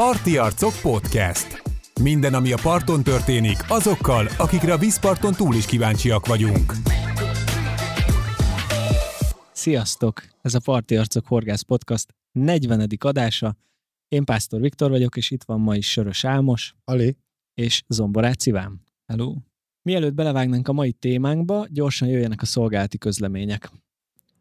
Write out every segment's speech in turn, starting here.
Parti Arcok Podcast. Minden, ami a parton történik, azokkal, akikre a vízparton túl is kíváncsiak vagyunk. Sziasztok! Ez a Parti Arcok Horgász Podcast 40. adása. Én Pásztor Viktor vagyok, és itt van ma is Sörös Álmos. Ali. És Zomborát Szivám. Hello! Mielőtt belevágnánk a mai témánkba, gyorsan jöjjenek a szolgálati közlemények.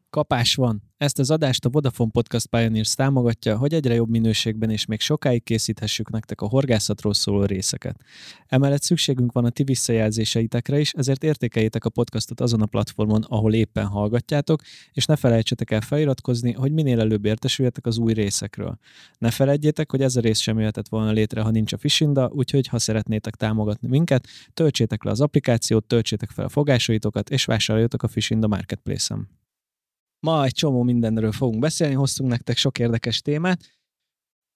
Kapás van. Ezt az adást a Vodafone Podcast Pioneers támogatja, hogy egyre jobb minőségben és még sokáig készíthessük nektek a horgászatról szóló részeket. Emellett szükségünk van a ti visszajelzéseitekre is, ezért értékeljétek a podcastot azon a platformon, ahol éppen hallgatjátok, és ne felejtsetek el feliratkozni, hogy minél előbb értesüljetek az új részekről. Ne felejtjétek, hogy ez a rész sem jöhetett volna létre, ha nincs a Fishinda, úgyhogy ha szeretnétek támogatni minket, töltsétek le az applikációt, töltsétek fel a fogásaitokat, és vásároljatok a Fishinda Marketplace-en. Ma egy csomó mindenről fogunk beszélni, hoztunk nektek sok érdekes témát,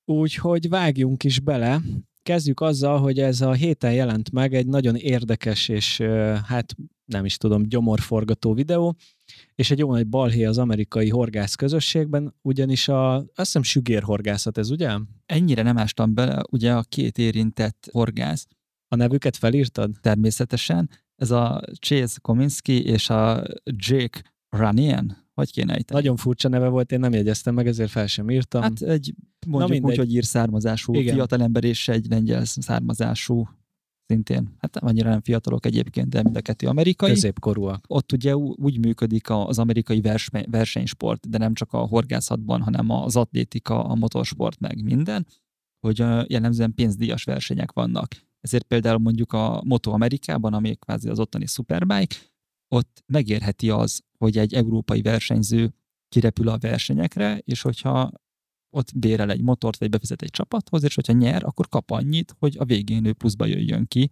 úgyhogy vágjunk is bele. Kezdjük azzal, hogy ez a héten jelent meg egy nagyon érdekes és hát nem is tudom, gyomorforgató videó, és egy jó nagy balhé az amerikai horgász közösségben, ugyanis a, azt hiszem sügérhorgászat ez, ugye? Ennyire nem ástam bele, ugye a két érintett horgász. A nevüket felírtad? Természetesen. Ez a Chase Kominski és a Jake Ranian. Hogy kéne ejteni? Nagyon furcsa neve volt, én nem jegyeztem meg, ezért fel sem írtam. Hát egy mondjuk úgy, hogy ír származású Igen. fiatalember és egy lengyel származású szintén, hát annyira nem fiatalok egyébként, de mind a kettő amerikai. Középkorúak. Ott ugye úgy működik az amerikai versenysport, de nem csak a horgászatban, hanem az atlétika, a motorsport, meg minden, hogy jellemzően pénzdíjas versenyek vannak. Ezért például mondjuk a Moto Amerikában, ami kvázi az ottani Superbike, ott megérheti az, hogy egy európai versenyző kirepül a versenyekre, és hogyha ott bérel egy motort, vagy befizet egy csapathoz, és hogyha nyer, akkor kap annyit, hogy a végén ő pluszba jöjjön ki,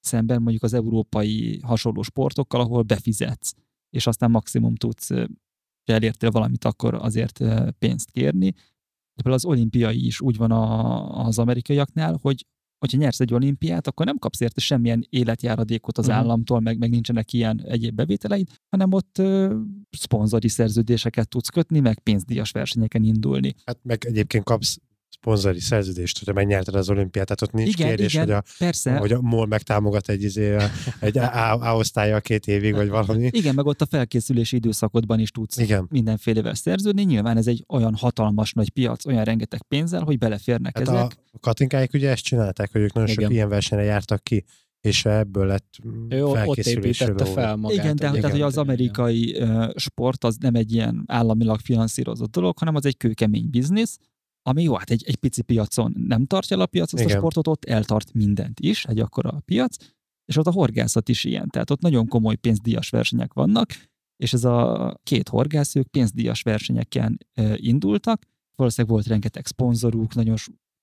szemben mondjuk az európai hasonló sportokkal, ahol befizetsz, és aztán maximum tudsz, ha elértél valamit, akkor azért pénzt kérni. De az olimpiai is úgy van a, az amerikaiaknál, hogy hogyha nyersz egy olimpiát, akkor nem kapsz érte semmilyen életjáradékot az uh-huh. államtól, meg, meg nincsenek ilyen egyéb bevételeid, hanem ott ö, szponzori szerződéseket tudsz kötni, meg pénzdíjas versenyeken indulni. Hát meg egyébként kapsz szponzori szerződést, hogyha megnyerted az olimpiát, tehát ott nincs igen, kérdés, igen, hogy, a, persze. hogy a MOL megtámogat egy, izé, egy A-osztálya két évig, vagy valami. Igen, meg ott a felkészülési időszakodban is tudsz igen. mindenfélevel szerződni. Nyilván ez egy olyan hatalmas nagy piac, olyan rengeteg pénzzel, hogy beleférnek hát ezek. A Katinkáik ugye ezt csinálták, hogy ők nagyon igen. sok ilyen versenyre jártak ki és ebből lett ő ott építette fel magát. Igen, de igen, tehát hogy az amerikai igen. sport az nem egy ilyen államilag finanszírozott dolog, hanem az egy kőkemény biznisz, ami jó, hát egy, egy pici piacon nem tartja a piac azt Igen. a sportot, ott eltart mindent is, egy akkora piac, és ott a horgászat is ilyen, tehát ott nagyon komoly pénzdíjas versenyek vannak, és ez a két horgász, ők pénzdíjas versenyeken indultak, valószínűleg volt rengeteg szponzoruk, nagyon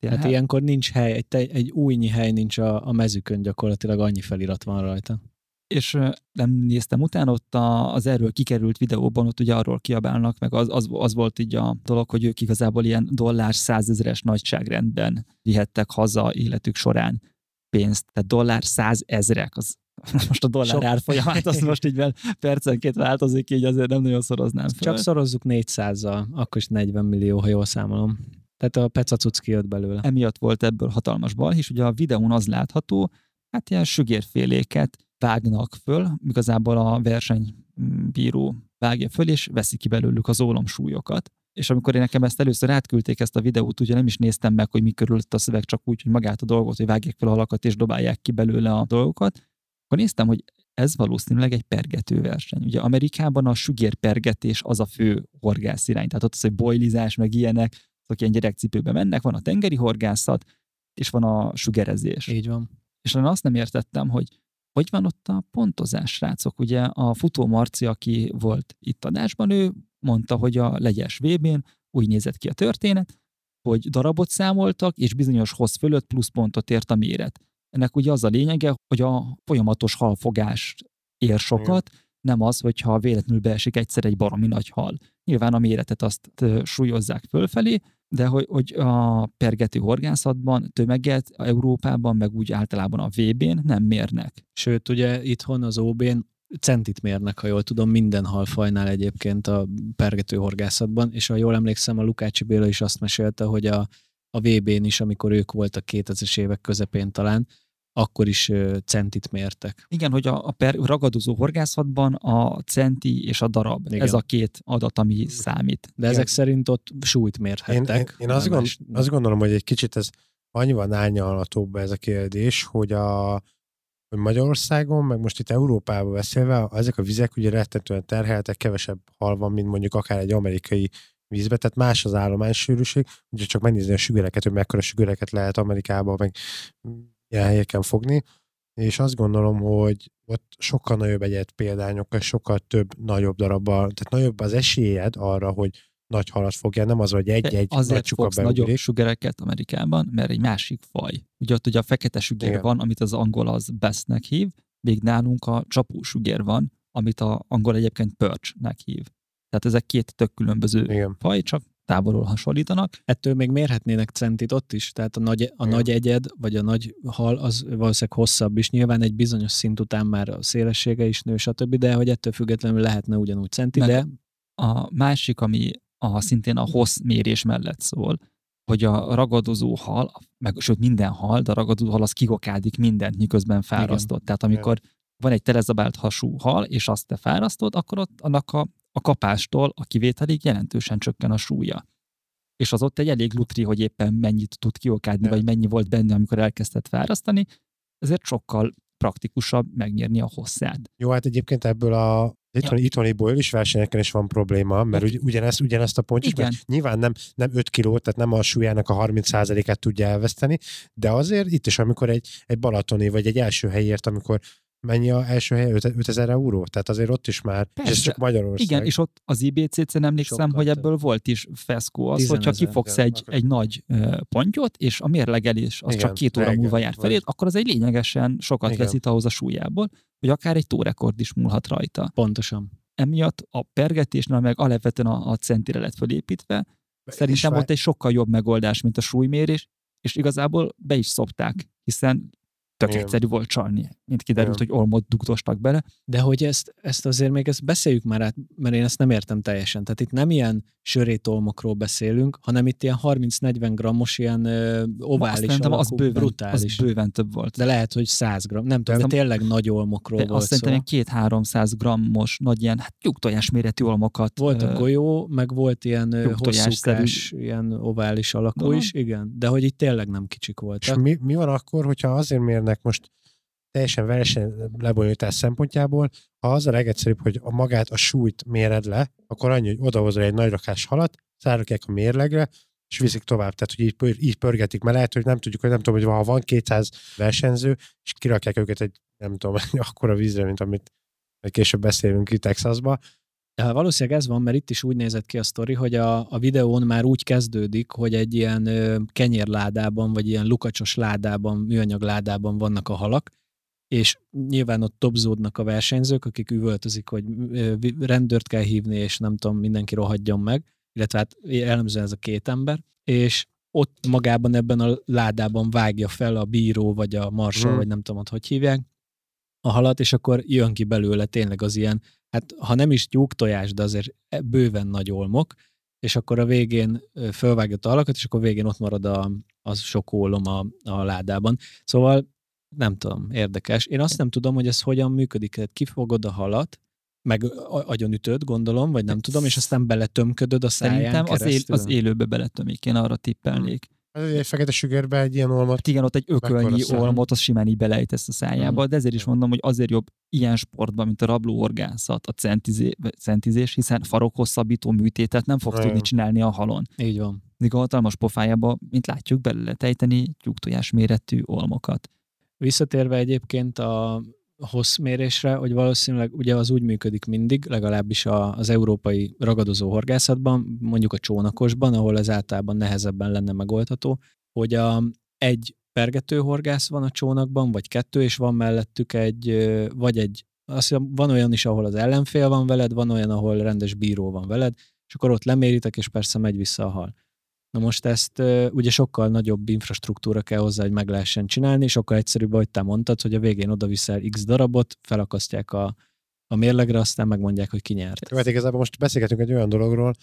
Hát hát ilyenkor nincs hely, egy, egy újnyi hely nincs a, a mezükön, gyakorlatilag annyi felirat van rajta és nem néztem utána, ott a, az erről kikerült videóban ott ugye arról kiabálnak, meg az, az, az volt így a dolog, hogy ők igazából ilyen dollár százezeres nagyságrendben vihettek haza életük során pénzt, tehát dollár százezrek, az most a dollár Sok. árfolyamát, az most így percenként változik, így azért nem nagyon szoroznám fel. Csak szorozzuk 400-zal, akkor is 40 millió, ha jól számolom. Tehát a pecacuc kijött belőle. Emiatt volt ebből hatalmas balhés, ugye a videón az látható, hát ilyen sügérféléket vágnak föl, igazából a versenybíró vágja föl, és veszi ki belőlük az ólomsúlyokat. És amikor én nekem ezt először átküldték ezt a videót, ugye nem is néztem meg, hogy mi körülött a szöveg, csak úgy, hogy magát a dolgot, hogy vágják fel a halakat és dobálják ki belőle a dolgokat, akkor néztem, hogy ez valószínűleg egy pergető verseny. Ugye Amerikában a sügérpergetés az a fő horgász irány, tehát ott az, hogy bojlizás, meg ilyenek, azok ilyen gyerekcipőben mennek, van a tengeri horgászat, és van a sugerezés. Így van. És én azt nem értettem, hogy hogy van ott a pontozás, srácok? Ugye a futó Marci, aki volt itt adásban, ő mondta, hogy a legyes VB-n úgy nézett ki a történet, hogy darabot számoltak, és bizonyos hossz fölött plusz pontot ért a méret. Ennek ugye az a lényege, hogy a folyamatos halfogás ér sokat, nem az, hogyha véletlenül beesik egyszer egy baromi nagy hal. Nyilván a méretet azt súlyozzák fölfelé, de hogy, hogy a pergető horgászatban tömeget Európában, meg úgy általában a VB-n nem mérnek. Sőt, ugye itthon az OB-n centit mérnek, ha jól tudom, minden halfajnál egyébként a pergető horgászatban, és ha jól emlékszem, a Lukácsi Béla is azt mesélte, hogy a, a VB-n is, amikor ők voltak 2000-es évek közepén talán, akkor is centit mértek. Igen, hogy a, a per, ragadozó horgászatban a centi és a darab, Igen. ez a két adat, ami számít. De Igen. ezek szerint ott súlyt mérhettek. Én, én, én azt, gond, azt gondolom, hogy egy kicsit ez annyival árnyalhatóbb ez a kérdés, hogy a hogy Magyarországon, meg most itt Európában beszélve, ezek a vizek ugye rettetően terheltek, kevesebb hal van, mint mondjuk akár egy amerikai vízbe, tehát más az állománysűrűség, ugye csak megnézni a sügereket, hogy mekkora sügereket lehet Amerikában, meg ilyen helyeken fogni, és azt gondolom, hogy ott sokkal nagyobb egyet példányokkal, sokkal több nagyobb darabbal, tehát nagyobb az esélyed arra, hogy nagy halat fogja, nem az, hogy egy-egy nagy csuka fogsz nagyobb sugereket Amerikában, mert egy másik faj. Ugye ott ugye a fekete sugér Igen. van, amit az angol az bestnek hív, még nálunk a csapó sugér van, amit a angol egyébként perchnek hív. Tehát ezek két tök különböző Igen. faj, csak távolról hasonlítanak. Ettől még mérhetnének centit ott is, tehát a nagy, a nagy egyed, vagy a nagy hal, az valószínűleg hosszabb is. Nyilván egy bizonyos szint után már a szélessége is nő, stb., de hogy ettől függetlenül lehetne ugyanúgy centi, Meg de... A másik, ami a, szintén a hossz mérés mellett szól, hogy a ragadozó hal, meg sőt minden hal, de a ragadozó hal az kigokádik mindent, miközben fárasztott. Igen. Tehát amikor Igen. van egy telezabált hasú hal, és azt te fárasztod, akkor ott annak a a kapástól a kivételig jelentősen csökken a súlya. És az ott egy elég lutri, hogy éppen mennyit tud kiokádni, vagy mennyi volt benne, amikor elkezdett fárasztani, ezért sokkal praktikusabb megnyerni a hosszát. Jó, hát egyébként ebből a itthoni, ja. is versenyeken is van probléma, mert ugy, ugyanezt, ugyanezt a pont is, mert nyilván nem, nem 5 kiló, tehát nem a súlyának a 30%-át tudja elveszteni, de azért itt is, amikor egy, egy balatoni vagy egy első helyért, amikor mennyi a első hely? 5000 euró? Tehát azért ott is már, Persze. és ez csak Magyarország. Igen, és ott az IBCC-n emlékszem, Sokkal hogy ebből volt is feszkó az, hogyha kifogsz egy, egy nagy pontyot, és a mérlegelés az igen, csak két óra múlva jár felé, akkor az egy lényegesen sokat igen. veszít ahhoz a súlyából, hogy akár egy tórekord is múlhat rajta. Pontosan. Emiatt a pergetésnél meg alapvetően a, a centire lett fölépítve, Szerintem ott egy sokkal jobb megoldás, mint a súlymérés, és igazából be is szopták, hiszen tök Igen. egyszerű volt csalni, mint kiderült, Igen. hogy olmot dugdostak bele. De hogy ezt, ezt azért még ezt beszéljük már át, mert én ezt nem értem teljesen. Tehát itt nem ilyen sörétolmokról beszélünk, hanem itt ilyen 30-40 grammos, ilyen ö, ovális azt alakú, az bőven, brutális. Az bőven több volt. De lehet, hogy 100 gramm. Nem tudom, de tényleg nagy olmokról de volt azt szerintem szóval. 2-300 grammos, nagy ilyen hát, tyúktojás méretű olmokat. Volt a golyó, meg volt ilyen hosszúkás, ilyen ovális alakú Dolog. is, igen. De hogy itt tényleg nem kicsik voltak. És mi, mi van akkor, hogyha azért mérnek most teljesen verseny lebonyolítás szempontjából, ha az a legegyszerűbb, hogy a magát, a súlyt méred le, akkor annyi, hogy odahozol egy nagy rakás halat, szárakják a mérlegre, és viszik tovább. Tehát, hogy így, így pörgetik, mert lehet, hogy nem tudjuk, hogy nem tudom, hogy ha van 200 versenyző, és kirakják őket egy, nem tudom, akkora vízre, mint amit később beszélünk itt Texasba, valószínűleg ez van, mert itt is úgy nézett ki a sztori, hogy a, a videón már úgy kezdődik, hogy egy ilyen ö, kenyérládában, vagy ilyen lukacsos ládában, műanyag ládában vannak a halak, és nyilván ott topzódnak a versenyzők, akik üvöltözik, hogy rendőrt kell hívni, és nem tudom, mindenki rohadjon meg, illetve hát jellemzően ez a két ember, és ott magában ebben a ládában vágja fel a bíró, vagy a marsal, mm. vagy nem tudom, hogy hívják, a halat, és akkor jön ki belőle tényleg az ilyen, hát ha nem is tyúk tojás, de azért e, bőven nagy olmok, és akkor a végén fölvágja a halakat, és akkor a végén ott marad a, az sok ólom a, a ládában. Szóval nem tudom, érdekes. Én azt nem tudom, hogy ez hogyan működik. Tehát kifogod a halat, meg agyonütöd, gondolom, vagy nem tudom, és aztán beletömködöd a száján Szerintem az, él, az élőbe beletömik, én arra tippelnék. Egy fekete sugárbe egy ilyen olmot. Hát igen, ott egy ökölnyi olmot, az simán így belejtesz a szájába, mm. de ezért is mondom, hogy azért jobb ilyen sportban, mint a rablóorgászat, a centizé, centizés, hiszen farokhosszabbító műtétet nem fogsz tudni csinálni a halon. Így van. Míg a hatalmas pofájába, mint látjuk, bele lehet ejteni tyúktojás méretű olmokat. Visszatérve egyébként a hosszmérésre, hogy valószínűleg ugye az úgy működik mindig, legalábbis az európai ragadozó horgászatban, mondjuk a csónakosban, ahol ez általában nehezebben lenne megoldható, hogy a, egy pergető horgász van a csónakban, vagy kettő, és van mellettük egy, vagy egy, azt hiszem, van olyan is, ahol az ellenfél van veled, van olyan, ahol rendes bíró van veled, és akkor ott leméritek, és persze megy vissza a hal. Na most ezt ugye sokkal nagyobb infrastruktúra kell hozzá, hogy meg lehessen csinálni, sokkal egyszerűbb, ahogy te mondtad, hogy a végén oda viszel x darabot, felakasztják a, a mérlegre, aztán megmondják, hogy ki nyert. Hát igazából most beszélgetünk egy olyan dologról,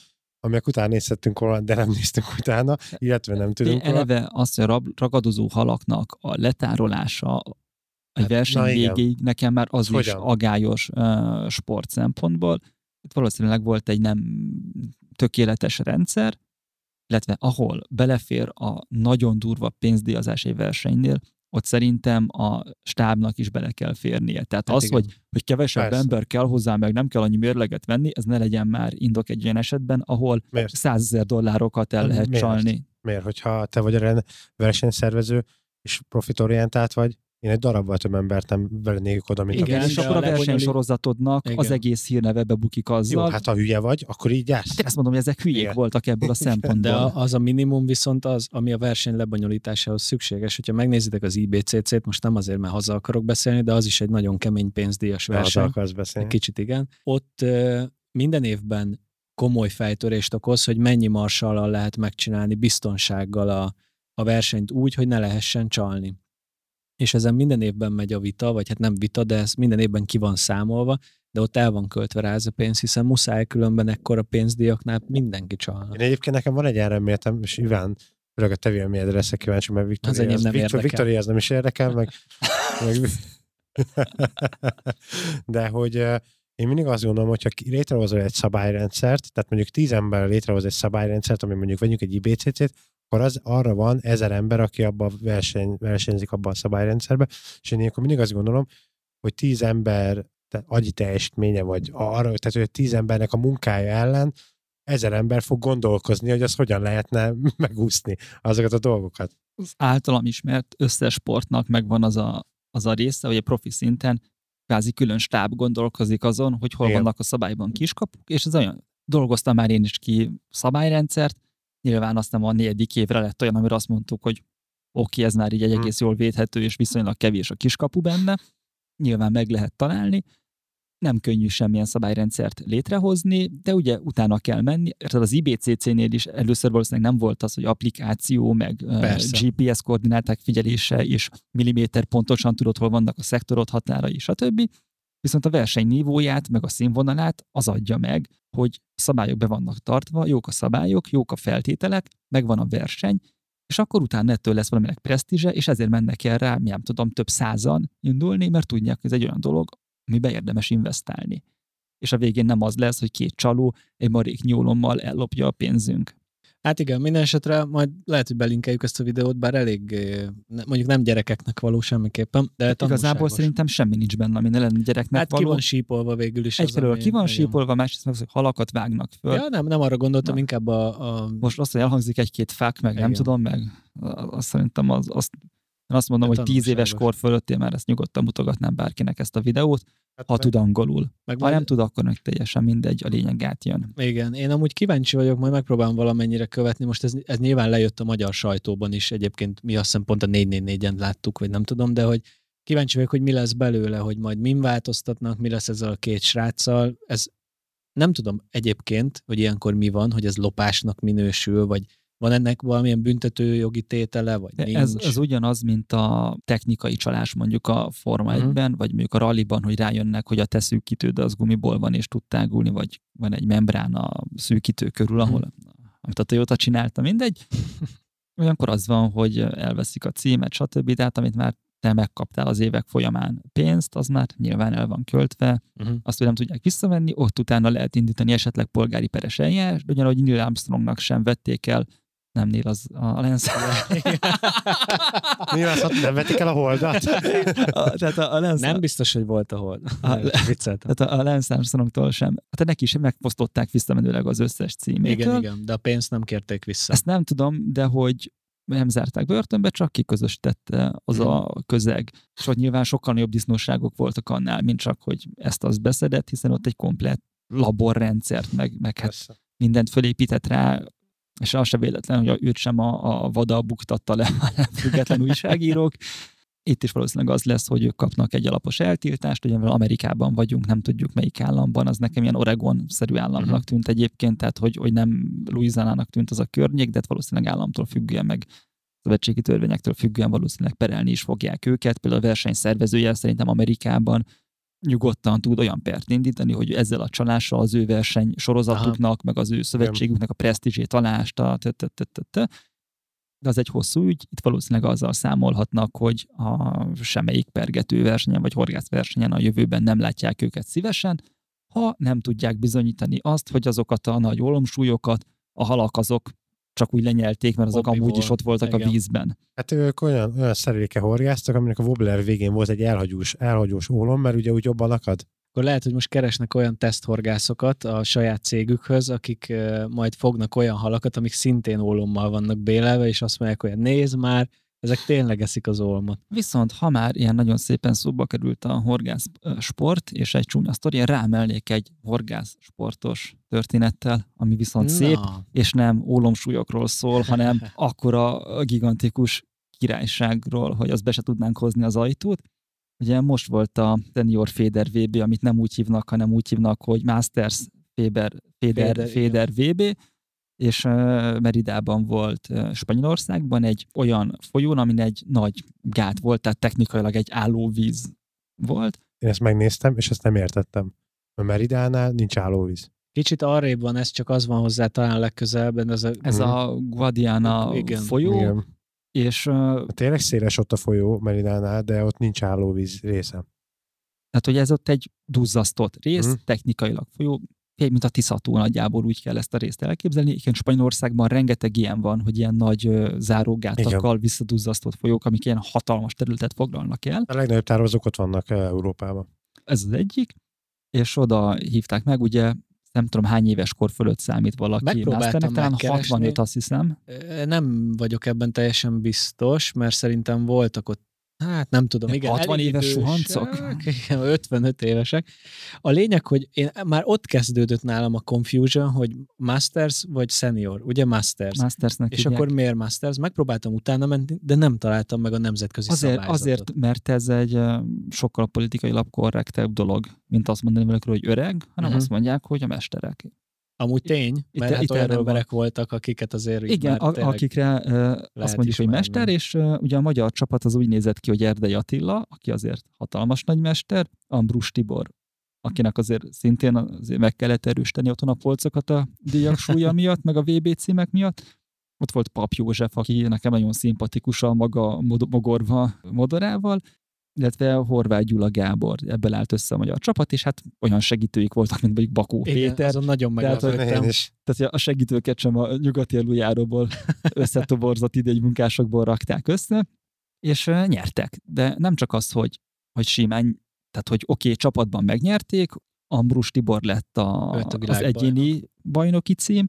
amelyek után nézhettünk volna, de nem néztünk utána, illetve nem tudunk De eleve azt, hogy a ragadozó halaknak a letárolása a Hát, verseny na igen. végéig nekem már az is Hogyan? agályos uh, sport szempontból. Itt valószínűleg volt egy nem tökéletes rendszer, illetve ahol belefér a nagyon durva pénzdíjazás egy versenynél, ott szerintem a stábnak is bele kell férnie. Tehát Hát az, igen. hogy, hogy kevesebb Persze. ember kell hozzá, meg nem kell annyi mérleget venni, ez ne legyen már indok egy olyan esetben, ahol százezer dollárokat el Hát lehet miért? csalni. Miért? Hogyha te vagy a versenyszervező, és profitorientált vagy, én egy darabbal több embert nem vennék oda, mint Igen, a és akkor a versenysorozatodnak az egész hírneve bebukik Jó, azzal. hát ha hülye vagy, akkor így jársz. Hát azt mondom, hogy ezek hülyék Igen. voltak ebből a szempontból. De az a minimum viszont az, ami a verseny lebonyolításához szükséges. Hogyha megnézitek az IBCC-t, most nem azért, mert haza akarok beszélni, de az is egy nagyon kemény pénzdíjas verseny. akarsz Egy beszélni. kicsit igen. Ott minden évben komoly fejtörést okoz, hogy mennyi marsallal lehet megcsinálni biztonsággal a, a versenyt úgy, hogy ne lehessen csalni. És ezen minden évben megy a vita, vagy hát nem vita, de ez minden évben ki van számolva, de ott el van költve rá ez a pénz, hiszen muszáj különben ekkora pénzdíjaknál mindenki csalna. Én egyébként nekem van egy elméletem, és Iván, főleg a te véleményedre leszek kíváncsi, mert Az Viktória, enyém az, nem Viktor, érdekel. Viktória az nem is érdekel, meg, meg de hogy én mindig azt gondolom, hogyha létrehozol egy szabályrendszert, tehát mondjuk tíz ember létrehoz egy szabályrendszert, ami mondjuk vegyünk egy IBCC-t, akkor az arra van ezer ember, aki abba verseny, versenyzik abba a szabályrendszerbe, és én ilyenkor mindig azt gondolom, hogy tíz ember tehát agyi teljesítménye, vagy arra, tehát hogy tíz embernek a munkája ellen ezer ember fog gondolkozni, hogy az hogyan lehetne megúszni azokat a dolgokat. az általam ismert összes sportnak megvan az a, az a része, hogy a profi szinten kvázi külön stáb gondolkozik azon, hogy hol Igen. vannak a szabályban kiskapuk, és ez olyan, dolgoztam már én is ki szabályrendszert, nyilván azt nem a negyedik évre lett olyan, amire azt mondtuk, hogy oké, ez már így egy Hmm. egész jól védhető, és viszonylag kevés a kiskapu benne, nyilván meg lehet találni, nem könnyű semmilyen szabályrendszert létrehozni, de ugye utána kell menni. Érted, az IBCC-nél is először valószínűleg nem volt az, hogy applikáció, meg Persze. GPS koordináták figyelése, és milliméter pontosan tudod, hol vannak a szektorod határai, stb. Viszont a verseny nívóját, meg a színvonalát az adja meg, hogy szabályok be vannak tartva, jók a szabályok, jók a feltételek, megvan a verseny, és akkor utána ettől lesz valaminek presztízse, és ezért mennek el rá, nem tudom, több százan indulni, mert tudják, hogy ez egy olyan dolog, amiben érdemes investálni. És a végén nem az lesz, hogy két csaló egy marék nyúlommal ellopja a pénzünk. Hát igen, minden esetre majd lehet, hogy belinkeljük ezt a videót, bár elég, eh, mondjuk nem gyerekeknek való semmiképpen, de Igazából tanulságos. szerintem semmi nincs benne, ami ne lenne gyereknek Hát ki való. van sípolva végül is. Egyfelől ki van igen. sípolva, másrészt meg hogy halakat vágnak föl. Ja, nem, nem arra gondoltam, Na. inkább a, a Most azt, hogy elhangzik egy-két fák, meg nem Igen. tudom, meg azt szerintem az, azt, én azt mondom, hogy tíz éves kor fölött én már ezt nyugodtan mutogatnám bárkinek ezt a videót, Hát ha meg- tud angolul. meg Ha majd- nem tud, akkor meg teljesen mindegy, a lényeg átjön. Igen, én amúgy kíváncsi vagyok, majd megpróbálom valamennyire követni. Most ez, ez nyilván lejött a magyar sajtóban is, egyébként mi azt hiszem pont a 444-en láttuk, vagy nem tudom, de hogy kíváncsi vagyok, hogy mi lesz belőle, hogy majd min változtatnak, mi lesz ezzel a két sráccal. Ez nem tudom egyébként, hogy ilyenkor mi van, hogy ez lopásnak minősül, vagy van ennek valamilyen büntető jogi tétele, vagy De nincs. ez, ez ugyanaz, mint a technikai csalás mondjuk a Forma. 1-ben, vagy mondjuk a ralliban, hogy rájönnek, hogy a te szűkítőd az gumiból van, és tud tágulni, vagy van egy membrán a szűkítő körül, Mhm. ahol amit a Toyota csinálta, mindegy. Olyankor az van, hogy elveszik a címet, stb. Tehát amit már te megkaptál az évek folyamán pénzt, az már nyilván el van költve, Uh-huh. azt, hogy nem tudják visszavenni, ott utána lehet indítani esetleg polgári peres eljárás, ugyanúgy Neil Armstrongnak sem vették el, nem Neil, az a Lance. Mi az, hogy nem vetik el a holdat? a, tehát a, a Lance, Nem biztos, hogy volt. A- Vicceltem. tehát a, a Lance Armstrongtól sem. Hát neki sem megfosztották visszamenőleg az összes címétől. Igen, igen, de a pénzt nem kérték vissza. Ezt nem tudom, de hogy nem zárták börtönbe, csak kiközösítette az Mhm. a közeg. És ott nyilván sokkal nagyobb disznóságok voltak annál, mint csak, hogy ezt az beszedett, hiszen ott egy komplet laborrendszert, meg, meg hát mindent fölépített rá, és az se véletlen, hogy őt sem a, a vada buktatta le, hanem független újságírók. Itt is valószínűleg az lesz, hogy ők kapnak egy alapos eltiltást, ugye mivel Amerikában vagyunk, nem tudjuk melyik államban, az nekem ilyen Oregon-szerű államnak Mhm. tűnt egyébként, tehát hogy, hogy nem Louisiana-nak tűnt az a környék, de hát valószínűleg államtól függően, meg szövetségi törvényektől függően valószínűleg perelni is fogják őket. Például a verseny szervezője szerintem Amerikában nyugodtan tud olyan pert indítani, hogy ezzel a csalással az ő verseny sorozatuknak, meg az ő szövetségüknek a presztízsét alásta, de az egy hosszú ügy, itt valószínűleg azzal számolhatnak, hogy a semmelyik pergető versenyen vagy horgász versenyen a jövőben nem látják őket szívesen, ha nem tudják bizonyítani azt, hogy azokat a nagy olomsúlyokat a halak azok csak úgy lenyelték, mert azok Hobbiból. amúgy is ott voltak Igen. a vízben. Hát ők olyan, olyan szereléke horgáztak, aminek a wobbler végén volt egy elhagyós, elhagyós ólom, mert ugye úgy jobban akad. Akkor lehet, hogy most keresnek olyan teszthorgászokat a saját cégükhöz, akik majd fognak olyan halakat, amik szintén ólommal vannak bélelve, és azt mondják, hogy nézd már, ezek tényleg eszik az olmot. Viszont ha már ilyen nagyon szépen szóba került a horgász sport, és egy csúnya sztori, rámelnék egy horgász sportos történettel, ami viszont Na. szép, és nem ólomsúlyokról szól, hanem akkora gigantikus királyságról, hogy azt be se tudnánk hozni az ajtót. Ugye most volt a Senior Féder VB, amit nem úgy hívnak, hanem úgy hívnak, hogy Masters Féder, Féder, Féder, Féder VB, és Meridában volt Spanyolországban egy olyan folyón, amin egy nagy gát volt, tehát technikailag egy állóvíz volt. Én ezt megnéztem, és ezt nem értettem. A Meridánál nincs állóvíz. Kicsit arrébb van, ez csak az van hozzá talán legközelebben. Ez a, ez mm. a Guadiana igen. folyó, igen. és... Uh, Tényleg széles ott a folyó Meridánál, de ott nincs állóvíz része. Tehát, hogy ez ott egy duzzasztott rész, mm. technikailag folyó, mint a Tiszató nagyjából úgy kell ezt a részt elképzelni. Igen, Spanyolországban rengeteg ilyen van, hogy ilyen nagy zárógátakkal visszaduzzasztott folyók, amik ilyen hatalmas területet foglalnak el. A legnagyobb tározók ott vannak Európában. Ez az egyik, és oda hívták meg, ugye nem tudom hány éves kor fölött számít valaki. Megpróbáltam talán 65, azt hiszem. Nem vagyok ebben teljesen biztos, mert szerintem voltak ott Hát nem tudom, igen. 60 éves suhancok? Igen, 55 évesek. A lényeg, hogy én már ott kezdődött nálam a confusion, hogy Masters vagy Senior, ugye Masters. Mastersnek És hívják. akkor miért Masters? Megpróbáltam utána menni, de nem találtam meg a nemzetközi azért, szabályzatot. Azért, mert ez egy sokkal politikailag korrektebb dolog, mint azt mondani velük, hogy öreg, hanem uh-huh. azt mondják, hogy a mesterek. Amúgy tény, mert itt, hát itt olyan emberek van. voltak, akiket azért Igen, a, akikre uh, azt mondjuk, hogy mester, és uh, ugye a magyar csapat az úgy nézett ki, hogy Erdei Attila, aki azért hatalmas nagy mester, Ambrus Tibor, akinek azért szintén azért meg kellett erősíteni otthon a polcokat a díjak súlya miatt, meg a VB címek miatt. Ott volt Pap József, aki nekem nagyon szimpatikus a maga mogorva modorával, illetve Horváth Gyula Gábor, ebből állt össze a magyar csapat, és hát olyan segítőik voltak, mint mondjuk Bakó Igen, Péter. azon nagyon meglepődtem. Tehát a segítőket sem a nyugati előjáróból összetoborzott idei munkásokból rakták össze, és nyertek. De nem csak az, hogy, hogy simán, tehát hogy oké, okay, csapatban megnyerték, Ambrus Tibor lett a, az egyéni bajnoki cím.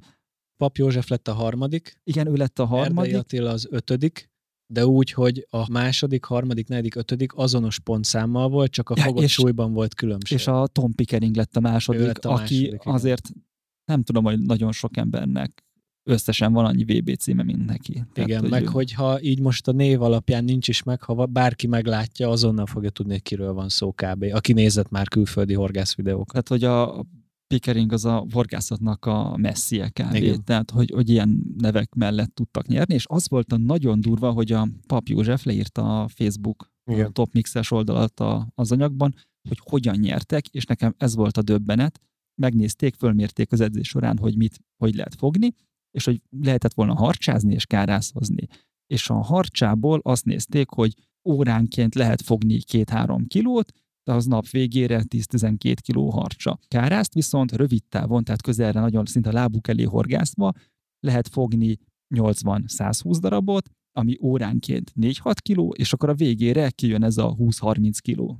Pap József lett a harmadik. Igen, ő lett a harmadik. Erdei Attila az ötödik de úgy, hogy a második, harmadik, negyedik, ötödik azonos pontszámmal volt, csak a ja, fogott és, súlyban volt különbség. És a Tom Pickering lett a második, lett a aki második, azért igen. nem tudom, hogy nagyon sok embernek összesen van annyi VB címe, mint neki. Igen, Tehát, meg hogy hogyha így most a név alapján nincs is meg, ha bárki meglátja, azonnal fogja tudni, hogy kiről van szó kb. Aki nézett már külföldi horgász videókat. Tehát, hogy a Pickering az a horgászatnak a messie kb. Igen. Tehát, hogy, hogy ilyen nevek mellett tudtak nyerni, és az volt a nagyon durva, hogy a Pap József leírta a Facebook Igen. a Top Mixes oldalat a, az anyagban, hogy hogyan nyertek, és nekem ez volt a döbbenet. Megnézték, fölmérték az edzés során, hogy mit, hogy lehet fogni, és hogy lehetett volna harcsázni és kárászozni. És a harcsából azt nézték, hogy óránként lehet fogni két-három kilót, az nap végére 10-12 kiló harcsa. Kárászt viszont rövid távon, tehát közelre nagyon szinte a lábuk elé horgászva lehet fogni 80-120 darabot, ami óránként 4-6 kiló, és akkor a végére kijön ez a 20-30 kiló.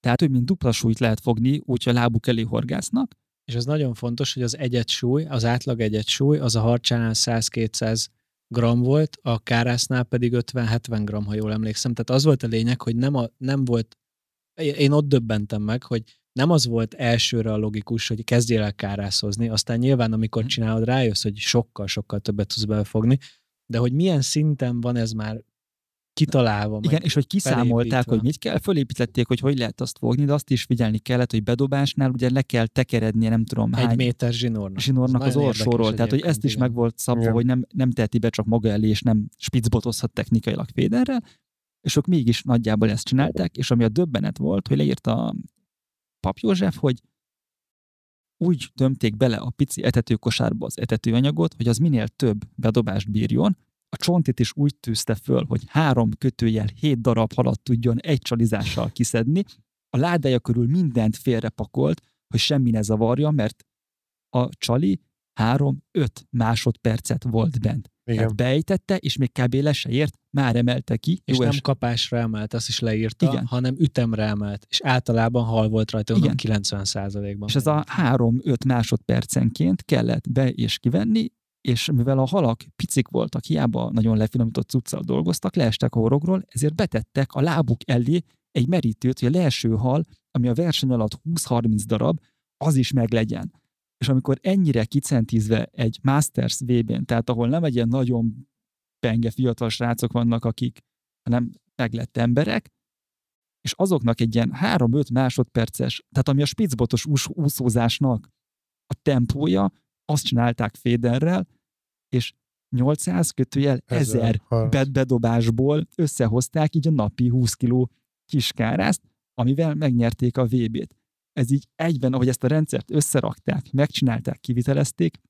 Tehát több mint dupla súlyt lehet fogni, úgyhogy a lábuk elé horgásznak. És az nagyon fontos, hogy az súly, az átlag súly, az a harcsánál 100-200 gram volt, a kárásznál pedig 50-70 gram, ha jól emlékszem. Tehát az volt a lényeg, hogy nem, a, nem volt én ott döbbentem meg, hogy nem az volt elsőre a logikus, hogy kezdjél el kárászozni, aztán nyilván, amikor mhm. csinálod, rájössz, hogy sokkal-sokkal többet tudsz belefogni, de hogy milyen szinten van ez már kitalálva. Igen, és hogy kiszámolták, hogy mit kell, fölépítették, hogy hogy lehet azt fogni, de azt is figyelni kellett, hogy bedobásnál ugye le kell tekerednie, nem tudom Egy hány. méter zsinórnak. Zsinórnak az orsóról. Tehát, hogy ezt is igen. meg volt szabva, igen. hogy nem, nem teheti be csak maga elé, és nem spicbotozhat technikailag féderrel, és ők mégis nagyjából ezt csinálták, és ami a döbbenet volt, hogy leírta Pap József, hogy úgy tömték bele a pici etetőkosárba az etetőanyagot, hogy az minél több bedobást bírjon, a csontit is úgy tűzte föl, hogy három kötőjel hét darab halat tudjon egy csalizással kiszedni, a ládája körül mindent félrepakolt, hogy semmi ne zavarja, mert a csali három-öt másodpercet volt bent. Igen. Tehát beejtette, és még kb. le se ért, már emelte ki. És nem es- kapásra emelt, azt is leírta, Igen. hanem ütemre emelt. És általában hal volt rajta, Igen. mondom 90%-ban. És ez a 3-5 másodpercenként kellett be és kivenni, és mivel a halak picik voltak, hiába nagyon lefinomított cuccal dolgoztak, leestek a horogról, ezért betettek a lábuk elé egy merítőt, hogy a leeső hal, ami a verseny alatt 20-30 darab, az is meglegyen. És amikor ennyire kicentízve egy Masters VB-n, tehát ahol nem egy ilyen nagyon penge fiatal srácok vannak, akik, hanem meglett emberek, és azoknak egy ilyen 3-5 másodperces, tehát ami a spicbotos ús- úszózásnak a tempója, azt csinálták Féderrel, és 800 kötőjel 1000 hal- bed bedobásból összehozták így a napi 20 kiló kiskárázt, amivel megnyerték a VB-t. Ez így egyben, ahogy ezt a rendszert összerakták, megcsinálták, kivitelezték,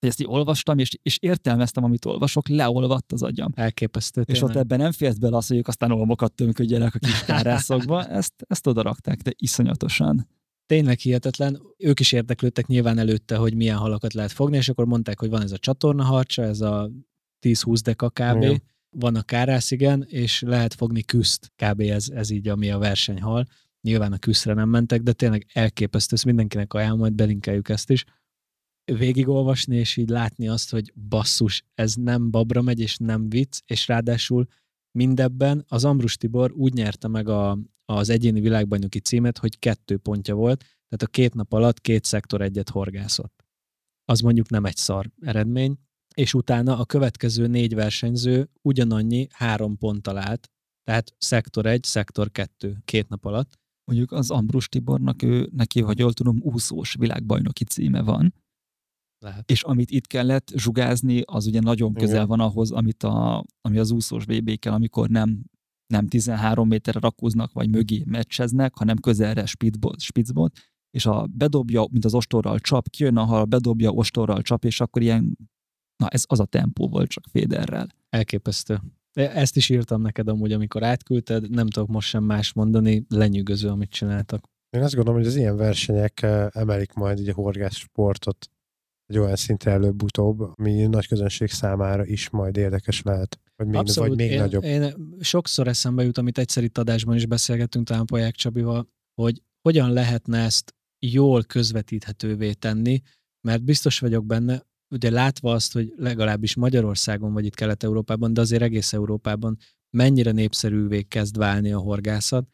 hogy ezt így olvastam, és, és értelmeztem, amit olvasok, leolvadt az agyam. Elképesztő. És ott ebben nem fért bele az, hogy ők aztán olmokat tömködjenek a kis kárászokba, ezt, ezt oda rakták, de iszonyatosan. Tényleg hihetetlen. Ők is érdeklődtek nyilván előtte, hogy milyen halakat lehet fogni, és akkor mondták, hogy van ez a csatornaharcsa, ez a 10-20 deka kb. Igen. Van a kárász, igen, és lehet fogni küszt. Kb. ez, ez így, ami a versenyhal. Nyilván a küszre nem mentek, de tényleg elképesztő, ezt mindenkinek ajánlom, majd belinkeljük ezt is. Végigolvasni, és így látni azt, hogy basszus, ez nem babra megy, és nem vicc, és ráadásul mindebben az Ambrus Tibor úgy nyerte meg a, az egyéni világbajnoki címet, hogy kettő pontja volt, tehát a két nap alatt két szektor egyet horgászott. Az mondjuk nem egy szar eredmény, és utána a következő négy versenyző ugyanannyi három pont talált, tehát szektor egy, szektor kettő két nap alatt. Mondjuk az Ambrus Tibornak, ő, neki, hogy jól tudom, úszós világbajnoki címe van, Lehet. és amit itt kellett zsugázni, az ugye nagyon közel Igen. van ahhoz, amit a, ami az úszós vb kell, amikor nem, nem 13 méterre rakóznak, vagy mögé meccseznek, hanem közelre spitzbot, spitzbot, és a bedobja, mint az ostorral csap, kijön a hal, bedobja, ostorral csap, és akkor ilyen, na ez az a tempó volt csak Féderrel. Elképesztő. De Ezt is írtam neked amúgy, amikor átküldted, nem tudok most sem más mondani, lenyűgöző, amit csináltak. Én azt gondolom, hogy az ilyen versenyek eh, emelik majd így a horgász sportot egy olyan szintre előbb-utóbb, ami nagy közönség számára is majd érdekes lehet. Vagy még, vagy még én, nagyobb. Én sokszor eszembe jut, amit egyszer itt adásban is beszélgettünk talán Poják Csabival, hogy hogyan lehetne ezt jól közvetíthetővé tenni, mert biztos vagyok benne, ugye látva azt, hogy legalábbis Magyarországon, vagy itt Kelet-Európában, de azért egész Európában mennyire népszerűvé kezd válni a horgászat,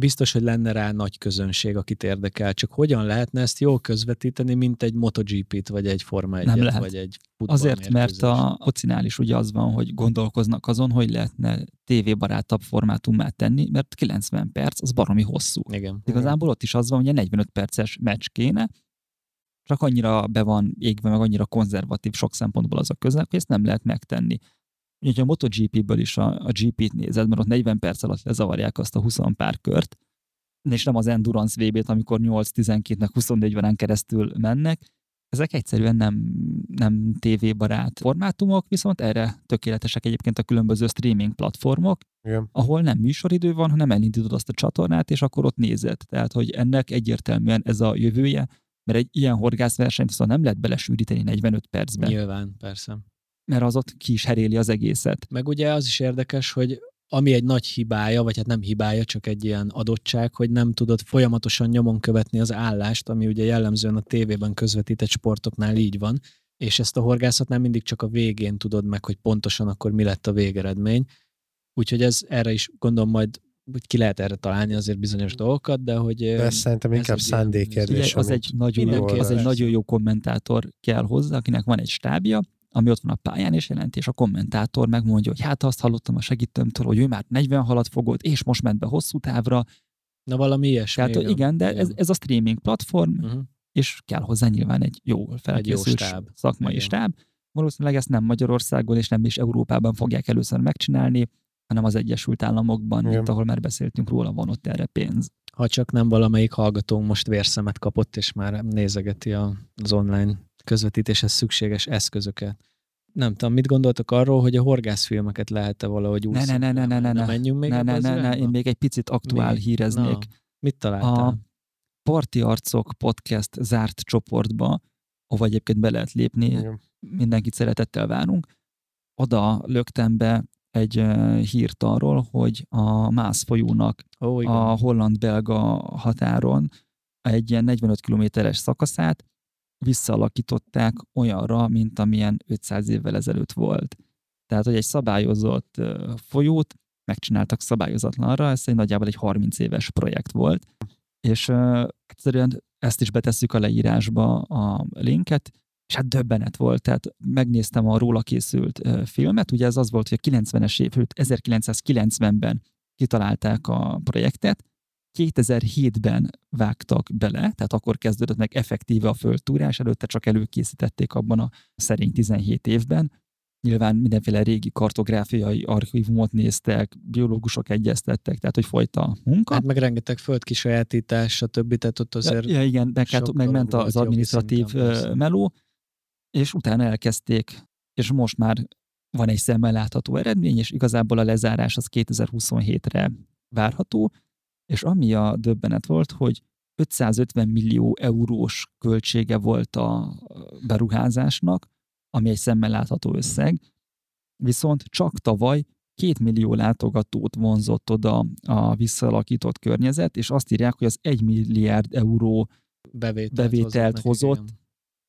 biztos, hogy lenne rá nagy közönség, akit érdekel, csak hogyan lehetne ezt jól közvetíteni, mint egy MotoGP-t, vagy egy Forma 1 Nem lehet. vagy egy Azért, mert a kocinál is ugye az van, hogy gondolkoznak azon, hogy lehetne tévébarátabb formátummá tenni, mert 90 perc az baromi hosszú. Igen. Igazából ott is az van, hogy egy 45 perces meccs kéne, csak annyira be van égve, meg annyira konzervatív sok szempontból az a közel, hogy ezt nem lehet megtenni. Úgyhogy a MotoGP-ből is a, a GP-t nézed, mert ott 40 perc alatt lezavarják azt a 20 pár kört, és nem az Endurance VB-t, amikor 8-12-nek 24 órán keresztül mennek, ezek egyszerűen nem, nem tévébarát formátumok, viszont erre tökéletesek egyébként a különböző streaming platformok, Igen. ahol nem műsoridő van, hanem elindítod azt a csatornát, és akkor ott nézed. Tehát, hogy ennek egyértelműen ez a jövője, mert egy ilyen horgászversenyt szóval nem lehet belesűríteni 45 percben, Nyilván, persze. mert az ott ki is heréli az egészet. Meg ugye az is érdekes, hogy ami egy nagy hibája, vagy hát nem hibája, csak egy ilyen adottság, hogy nem tudod folyamatosan nyomon követni az állást, ami ugye jellemzően a tévében közvetített sportoknál így van, és ezt a horgászatnál mindig csak a végén tudod meg, hogy pontosan akkor mi lett a végeredmény. Úgyhogy ez erre is gondolom majd hogy ki lehet erre találni azért bizonyos dolgokat, de hogy... De ez szerintem inkább egy szándékkérdés. Az egy, nagyon, mindenki az egy nagyon jó kommentátor kell hozzá, akinek van egy stábja, ami ott van a pályán, és jelenti, és a kommentátor megmondja, hogy hát azt hallottam a segítőmtől, hogy ő már 40 halat fogott, és most ment be hosszú távra. Na valami ilyesmi. Tehát hogy igen, de ez, ez a streaming platform, Uh-huh. és kell hozzá nyilván egy jó felkészült stáb. szakmai Igen. stáb. Valószínűleg ezt nem Magyarországon és nem is Európában fogják először megcsinálni, hanem az Egyesült Államokban, Igen. mint ahol már beszéltünk róla, van ott erre pénz. ha csak nem valamelyik hallgatónk most vérszemet kapott, és már nézegeti a, az online közvetítéshez szükséges eszközöket. Nem tudom, mit gondoltok arról, hogy a horgászfilmeket lehet-e valahogy úgy Ne, ne, ne, ne, ne, ne, ne. menjünk még ne, ne, ne, ne, én még egy picit aktuál Mi? híreznék. Na, mit találtál? A Parti Arcok podcast zárt csoportba, ahova egyébként be lehet lépni, Igen. mindenkit szeretettel várunk. Oda löktem be egy ö, hírt arról, hogy a Mász folyónak igen. a holland-belga határon egy ilyen 45 kilométeres szakaszát visszaalakították olyanra, mint amilyen 500 évvel ezelőtt volt. Tehát, hogy egy szabályozott ö, folyót megcsináltak szabályozatlanra, ez egy nagyjából egy 30 éves projekt volt, és ö, egyszerűen ezt is betesszük a leírásba a linket, és hát döbbenet volt, tehát megnéztem a róla készült filmet, ugye ez az volt, hogy a 90-es év, 1990-ben kitalálták a projektet, 2007-ben vágtak bele, tehát akkor kezdődött meg effektíve a földtúrás, előtte csak előkészítették abban a szerény 17 évben. Nyilván mindenféle régi kartográfiai archívumot néztek, biológusok egyeztettek, tehát hogy folyt a munka. Hát meg rengeteg földkisajátítás, stb. Tehát ott azért Ja, igen, meg, hát, sok meg ment dolog az volt jogi administratív szinten, meló, és utána elkezdték, és most már van egy szemmel látható eredmény, és igazából a lezárás az 2027-re várható, és ami a döbbenet volt, hogy 550 millió eurós költsége volt a beruházásnak, ami egy szemmel látható összeg, viszont csak tavaly két millió látogatót vonzott oda a visszalakított környezet, és azt írják, hogy az 1 milliárd euró bevételt, bevételt nekik, hozott.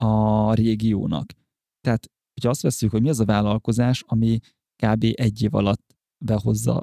A régiónak. Tehát, hogyha azt veszük, hogy mi az a vállalkozás, ami kb. egy év alatt behozza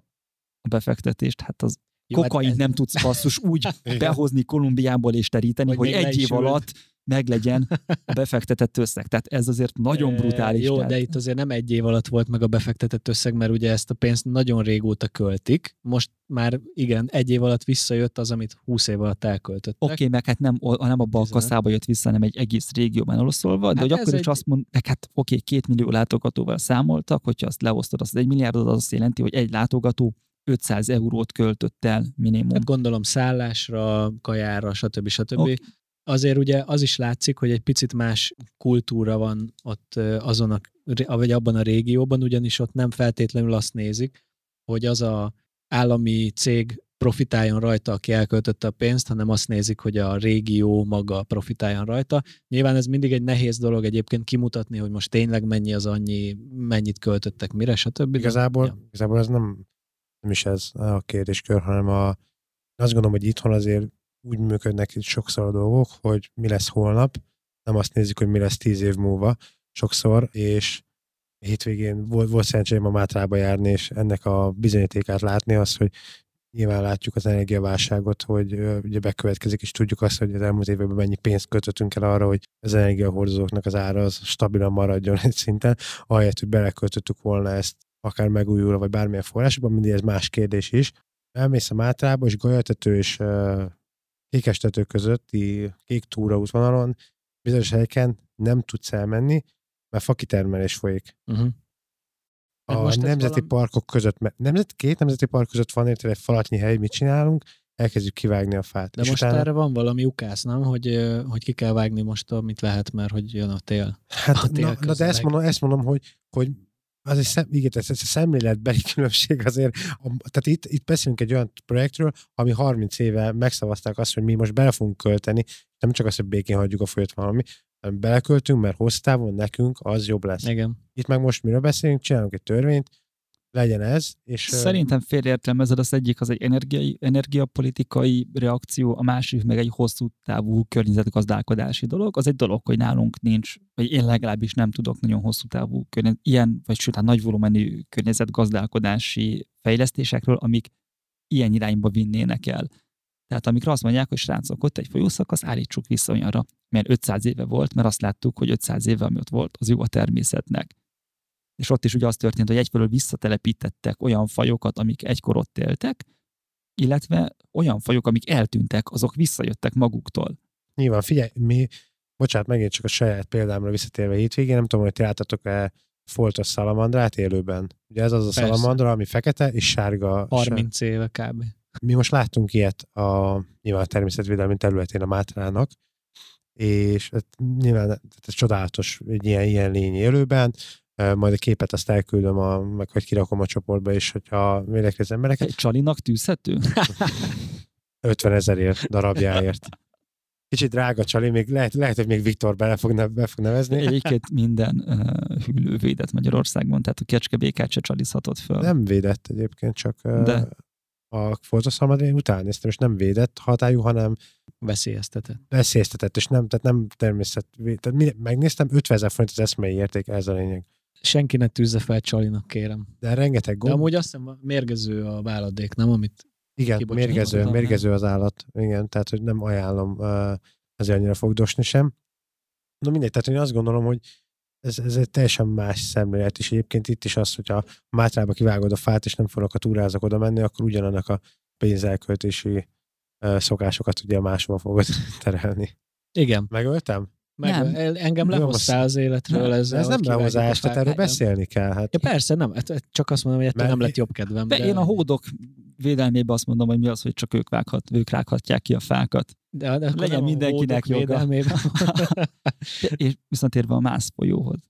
a befektetést, hát az Jó, hát kokain ez- nem tudsz basszus úgy behozni Kolumbiából és teríteni, Hogy hogy, egy év alatt meglegyen a befektetett összeg. Tehát ez azért nagyon E, brutális. Jó, tehát. de itt azért nem egy év alatt volt meg a befektetett összeg, mert ugye ezt a pénzt nagyon régóta költik. Most már igen, egy év alatt visszajött az, amit 20 év alatt elköltöttek. Oké, okay, meg hát nem, nem abba a kasszába jött vissza, hanem egy egész régióban eloszolva, de Hát hogy akkor is egy- azt mond, meg hát oké, okay, két millió látogatóval számoltak, hogyha azt leosztod, az egy milliárdot, az azt jelenti, hogy egy látogató 500 eurót költött el minimum. Hát gondolom szállásra, kajára, stb. stb. Oké. Azért ugye az is látszik, hogy egy picit más kultúra van ott azon a, vagy abban a régióban, ugyanis ott nem feltétlenül azt nézik, hogy az a állami cég profitáljon rajta, aki elköltötte a pénzt, hanem azt nézik, hogy a régió maga profitáljon rajta. Nyilván ez mindig egy nehéz dolog egyébként kimutatni, hogy most tényleg mennyi az annyi, mennyit költöttek, mire, stb. Igazából, Ja. igazából ez nem, nem is ez a kérdéskör, hanem a, azt gondolom, hogy itthon azért úgy működnek itt sokszor a dolgok, hogy mi lesz holnap, nem azt nézzük, hogy mi lesz tíz év múlva sokszor, és hétvégén volt, volt szerencsém a Mátrába járni, és ennek a bizonyítékát látni az, hogy nyilván látjuk az energiaválságot, hogy ugye bekövetkezik, és tudjuk azt, hogy az elmúlt években mennyi pénzt költöttünk el arra, hogy az energiahordozóknak az ára az stabilan maradjon egy szinten, ahelyett, hogy beleköltöttük volna ezt akár megújuló, vagy bármilyen forrásban, mindig ez más kérdés is. Elmész a Mátrába, és Golyatető és Kékestető közötti kék túra útvonalon bizonyos helyeken nem tudsz elmenni, mert fakitermelés folyik. Uh-huh. A most nemzeti valami- parkok között, mert nemzet, két nemzeti park között van érted egy falatnyi hely, mit csinálunk? Elkezdjük kivágni a fát. De és most utána, erre van valami ukász, nem? Hogy, hogy ki kell vágni most, amit lehet, mert hogy jön a tél. a hát, tél na, na, de ezt mondom, ezt mondom, hogy, hogy az egy szem, igen, ez, ez a szemléletbeli különbség azért. A, tehát itt, itt beszélünk egy olyan projektről, ami 30 éve megszavazták azt, hogy mi most bele fogunk költeni, nem csak azt, hogy békén hagyjuk a folyat valami, hanem beleköltünk, mert hosszú távon nekünk az jobb lesz. Igen. Itt meg most miről beszélünk, csinálunk egy törvényt, legyen ez, és Szerintem félreértelmezed, az egyik az egy energiai, energiapolitikai reakció, a másik meg egy hosszú távú környezetgazdálkodási dolog. Az egy dolog, hogy nálunk nincs, vagy én legalábbis nem tudok nagyon hosszú távú környezet, ilyen, vagy sőt, hát nagy volumenű környezetgazdálkodási fejlesztésekről, amik ilyen irányba vinnének el. Tehát amikre azt mondják, hogy srácok, ott egy folyószakasz, állítsuk vissza olyanra, mert 500 éve volt, mert azt láttuk, hogy 500 éve, ami ott volt, az jó a természetnek. És ott is ugye az történt, hogy egyfelől visszatelepítettek olyan fajokat, amik egykor ott éltek, illetve olyan fajok, amik eltűntek, azok visszajöttek maguktól. Nyilván, figyelj, mi, bocsánat, megint csak a saját példámra visszatérve hétvégén, nem tudom, hogy ti láttatok-e foltos szalamandrát élőben. Ugye ez az a Persze. szalamandra, ami fekete és sárga. 30 éve kb. Mi most láttunk ilyet a, nyilván a természetvédelmi területén a Mátrának, és hát nyilván ez csodálatos egy ilyen, ilyen lény élőben, majd a képet azt elküldöm, a, meg hogy kirakom a csoportba, és hogyha védek az embereket. Egy csalinak tűzhető? 50 ezerért darabjáért. Kicsit drága csali, még lehet, lehet hogy még Viktor bele fog, ne, be fog nevezni. Egyébként minden uh, hűlő védett Magyarországon, tehát a kecskebékát se csalizhatott föl. Nem védett egyébként, csak uh, De. a Forza után néztem, és nem védett hatályú, hanem Veszélyeztetett. veszélyeztetett, és nem, tehát nem természet. Tehát megnéztem, 50 ezer forint az eszmei érték, ez a lényeg. Senki ne tűzze fel Csalinak, kérem. De rengeteg De gomb. amúgy azt hiszem mérgező a váladék, nem? Amit Igen, mérgező, mérgező az állat. Igen, tehát hogy nem ajánlom azért annyira fogdosni sem. Na mindegy, tehát én azt gondolom, hogy ez, ez egy teljesen más szemlélet, és egyébként itt is az, hogyha Mátrába kivágod a fát, és nem fognak a túrázak oda menni, akkor ugyanannak a pénzelköltési szokásokat ugye máshol fogod terelni. igen, Megöltem? Meg Nem. el- engem lehoztál az életről Nem, ezzel. Ez nem hogy a lehozás, tehát erről fákat. beszélni kell. Hát Ja, persze, nem, hát- hát csak azt mondom, hogy ettől Mert- nem lett jobb kedvem. De én a hódok védelmében azt mondom, hogy mi az, hogy csak ők, vághat, ők rághatják ki a fákat. de, de legyen a mindenkinek joga. De, és visszatérve a Mász folyóhoz.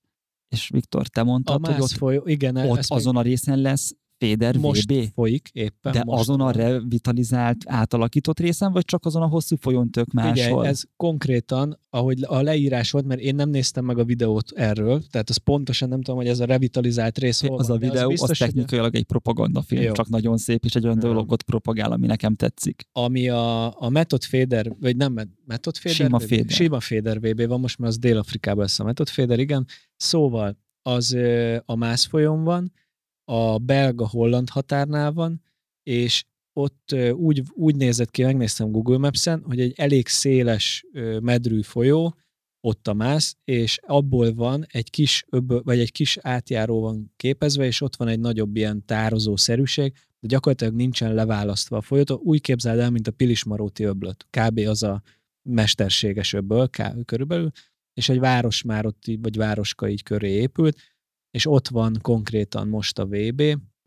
És Viktor, te A mondtad, hogy Mász ott, folyó, igen, ott ezt még azon a részen lesz Féder most VB? folyik éppen. De most azon a revitalizált, átalakított részen, vagy csak azon a hosszú folyón tök máshol? Figyelj, ez konkrétan, ahogy a leírás volt, mert én nem néztem meg a videót erről, tehát az pontosan nem tudom, hogy ez a revitalizált rész hol az a van, de videó, az, biztos, hogy technikailag egy propagandafilm, Jó. csak nagyon szép, és egy olyan Jó. dologot propagál, ami nekem tetszik. ami a, a Method Fader, vagy nem Met- Method Fader? Sima VB? Fader. Sima Fader VB van, most már az Dél-Afrikában lesz a Method Fader, igen. Szóval az a Mász folyón van, a belga-holland határnál van, és ott úgy, úgy nézett ki, megnéztem Google Maps-en, hogy egy elég széles medrű folyó, ott a mász, és abból van egy kis öböl, vagy egy kis átjáró van képezve, és ott van egy nagyobb ilyen tározószerűség, de gyakorlatilag nincsen leválasztva a folyót. Úgy képzeld el, mint a Pilismaróti öblöt. Kb. az a mesterséges öbből körülbelül, és egy város már ott, vagy városka így köré épült, és ott van konkrétan most a VB,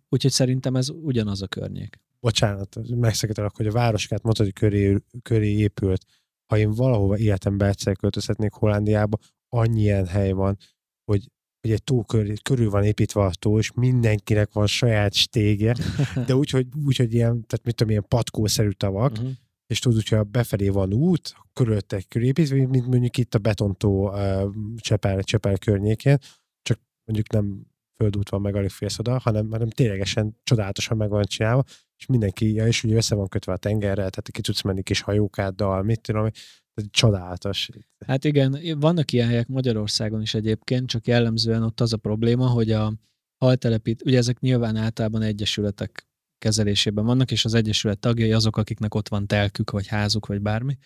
úgyhogy szerintem ez ugyanaz a környék. bocsánat, megszeketelek, hogy a városkát hogy köré, köré épült. Ha én valahova életemben egyszer költözhetnék Hollandiába, annyi ilyen hely van, hogy, hogy egy tó körül, körül van építve a tó, és mindenkinek van saját stégje, de úgy, hogy, úgy, hogy ilyen, tehát mit tudom, ilyen patkószerű tavak, Uh-huh. és tudod, hogyha befelé van út, körülötte körépítve, mint mondjuk itt a betontó uh, Csepel, Csepel környékén, mondjuk nem földút van meg alig félsz oda, hanem, hanem ténylegesen csodálatosan meg van csinálva, és mindenki, ja, és ugye össze van kötve a tengerrel, tehát ki tudsz menni kis hajókáddal, mit tudom, csodálatos. Hát igen, vannak ilyen helyek Magyarországon is egyébként, csak jellemzően ott az a probléma, hogy a haltelepít, ugye ezek nyilván általában egyesületek kezelésében vannak, és az egyesület tagjai azok, akiknek ott van telkük, vagy házuk, vagy bármi.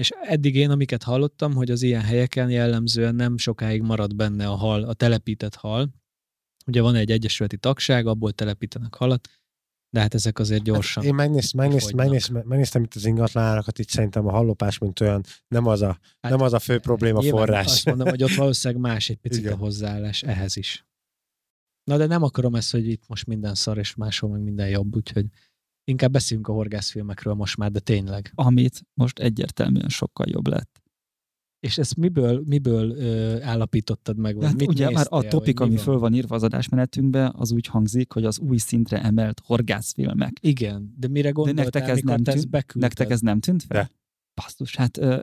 És eddig én, amiket hallottam, hogy az ilyen helyeken jellemzően nem sokáig marad benne a hal, a telepített hal. Ugye van egy egyesületi tagság, abból telepítenek halat, de hát ezek azért gyorsan. Hát én megnéz, megnéz, megnéz, megnéztem itt az ingatlanárakat, itt szerintem a hallopás, mint olyan, nem az a, Hát nem az a fő probléma forrás. Azt mondom, hogy ott valószínűleg más egy picit Igen. a hozzáállás ehhez is. Na de nem akarom ezt, hogy itt most minden szar, és máshol meg minden jobb, úgyhogy inkább beszéljünk a horgászfilmekről most már, de tényleg. Amit most egyértelműen sokkal jobb lett. És ezt miből, miből ö, állapítottad meg? Vagy Hát mit ugye már néztél, a topik, ami föl van írva az adásmenetünkbe, az úgy hangzik, hogy az új szintre emelt horgászfilmek. Igen, de mire De gondoltál, nektek ez nem ezt tűnt? beküldted? Nektek ez nem tűnt fel? De. Basszus, hát ö,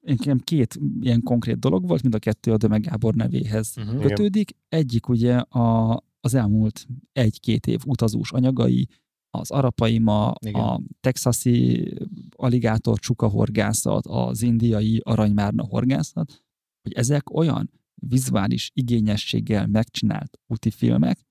nekem két ilyen konkrét dolog volt, mind a kettő a Döme Gábor nevéhez Uh-huh. Kötődik. Egyik ugye a, az elmúlt egy-két év utazós anyagai, az arapaima, Igen. a texasi aligátor csuka horgászat, az indiai aranymárna horgászat, hogy ezek olyan vizuális igényességgel megcsinált úti filmek,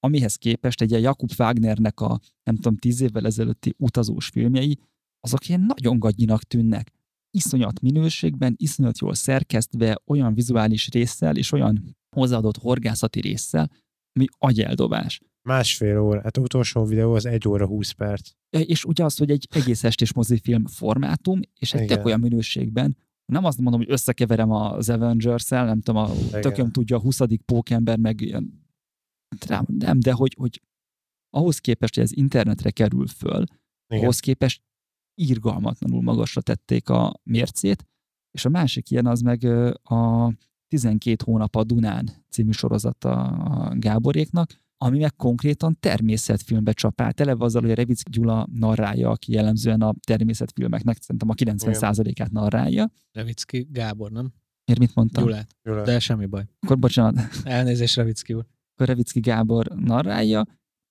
amihez képest egy ilyen Jakub Wagnernek a nem tudom, tíz évvel ezelőtti utazós filmjei, azok ilyen nagyon gagyinak tűnnek. Iszonyat minőségben, iszonyat jól szerkesztve, olyan vizuális résszel és olyan hozzáadott horgászati résszel, ami agyeldobás. Másfél óra, hát utolsó videó az egy óra 20 perc. És ugye az, hogy egy egész estés mozifilm formátum, és egy tök olyan minőségben, nem azt mondom, hogy összekeverem az Avengers-el, nem tudom, a Igen. tököm tudja, a 20. pókember, meg ilyen, nem, nem, de hogy, hogy ahhoz képest, hogy ez internetre kerül föl, Igen. Ahhoz képest irgalmatlanul magasra tették a mércét, és a másik ilyen az meg a 12 hónap a Dunán című sorozata a Gáboréknak, ami meg konkrétan természetfilmbe csapált. Eleve azzal, hogy a Revicki Gyula narrálja, aki jellemzően a természetfilmeknek szerintem a 90%-át narrálja. Revicki Gábor, nem? Miért mit mondtam? Gyulát. De semmi baj. Akkor bocsánat, Elnézést, Revicki úr. akkor Revicki Gábor narrálja,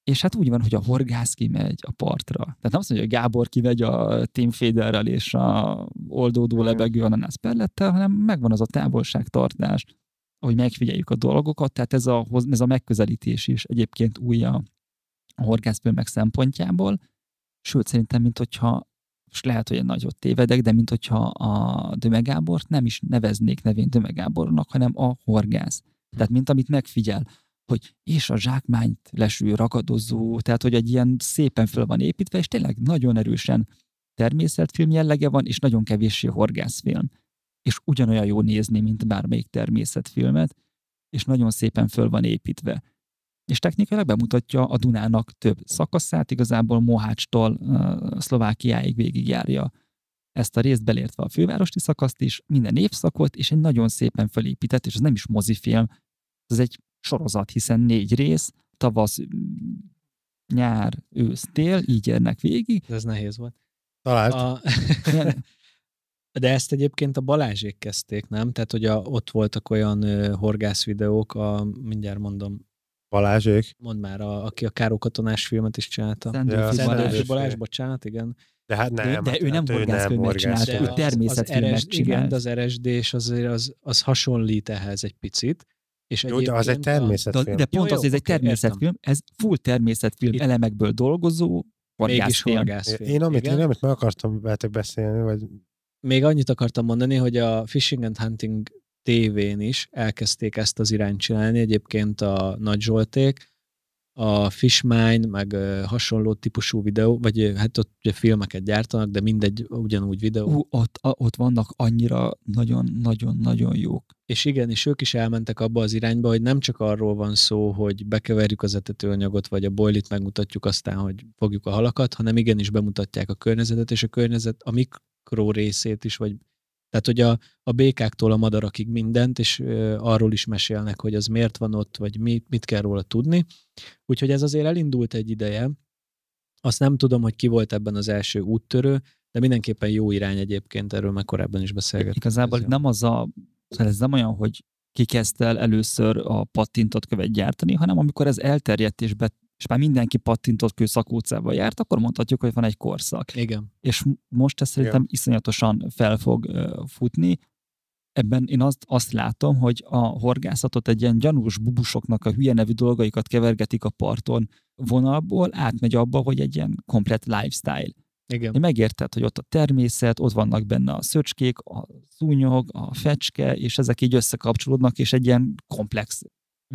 és hát úgy van, hogy a horgász kimegy a partra. Tehát nem azt mondja, hogy Gábor kimegy a Tim Federrel és a oldódó lebegő ananász pellettel, hanem megvan az a távolságtartás, hogy megfigyeljük a dolgokat, tehát ez a, ez a megközelítés is egyébként új a, a horgászfilmek szempontjából, sőt szerintem, mint hogyha és lehet, hogy egy nagyot tévedek, de mint hogyha a Döme Gábort nem is neveznék nevén Döme Gábornak, hanem a horgász. Tehát mint amit megfigyel, hogy és a zsákmányt leső, ragadozó, tehát hogy egy ilyen szépen föl van építve, és tényleg nagyon erősen természetfilm jellege van, és nagyon kevéssé horgászfilm. És ugyanolyan jó nézni, mint bármelyik természetfilmet, és nagyon szépen föl van építve. És technikailag bemutatja a Dunának több szakaszát, igazából Mohácstól uh, Szlovákiáig végigjárja ezt a részt belértve a fővárosi szakaszt is, minden évszakot, és egy nagyon szépen felépített, és ez nem is mozifilm, ez egy sorozat, hiszen négy rész, tavasz, nyár, ősz, tél, így érnek végig. Ez nehéz volt. Talált. A... De ezt egyébként a Balázsék kezdték, nem? Tehát, hogy a, ott voltak olyan ö, horgász videók, a, mindjárt mondom, Balázsék. mondd már, a, aki a Káró katonás filmet is csinálta. Szendőfi Ja, Balázs. Balázs. Bocsánat, igen. De hát nem. De- de hát ő nem horgászfilmet csinált, ő az- természetfilmet az RSD, Igen, csinált. de az RSD és azért az, az hasonlít ehhez egy picit. És Jó, de az egy egyébként a- De, természetfilm. de pont Jó, az, hogy ez egy oké, természetfilm, ez full természetfilm Itt- elemekből dolgozó Mégis horgászfilm. horgászfilm. Én amit, igen. én amit meg akartam veletek beszélni, vagy Még annyit akartam mondani, hogy a Fishing and Hunting tévén is elkezdték ezt az irányt csinálni, egyébként a Nagy Zsolték, a Fishmine, meg hasonló típusú videó, vagy hát ott ugye filmeket gyártanak, de mindegy, ugyanúgy videó. Ú, ott, ott vannak annyira nagyon-nagyon-nagyon jók. És igen, és ők is elmentek abba az irányba, hogy nem csak arról van szó, hogy bekeverjük az etetőanyagot, vagy a boilit megmutatjuk aztán, hogy fogjuk a halakat, hanem igenis bemutatják a környezetet, és a környezet a mikro részét is, vagy tehát, hogy a, a békáktól a madarakig mindent, és ö, arról is mesélnek, hogy az miért van ott, vagy mit, mit kell róla tudni. Úgyhogy ez azért elindult egy ideje. Azt nem tudom, hogy ki volt ebben az első úttörő, de mindenképpen jó irány egyébként, erről már korábban is beszélgettünk. Igazából nem az a, ez nem olyan, hogy ki kezdte el először a pattintott követ gyártani, hanem amikor ez elterjedt és, be, és már mindenki pattintott kő szakócával járt, akkor mondhatjuk, hogy van egy korszak. Igen. És most ez szerintem iszonyatosan fel fog futni. Ebben én azt, azt látom, hogy a horgászatot egy ilyen gyanús bubusoknak a hülye nevű dolgaikat kevergetik a parton vonalból, átmegy abba, hogy egy ilyen komplet lifestyle. Igen. Én megérted, hogy ott a természet, ott vannak benne a szöcskék, a szúnyog, a fecske, és ezek így összekapcsolódnak, és egy ilyen komplex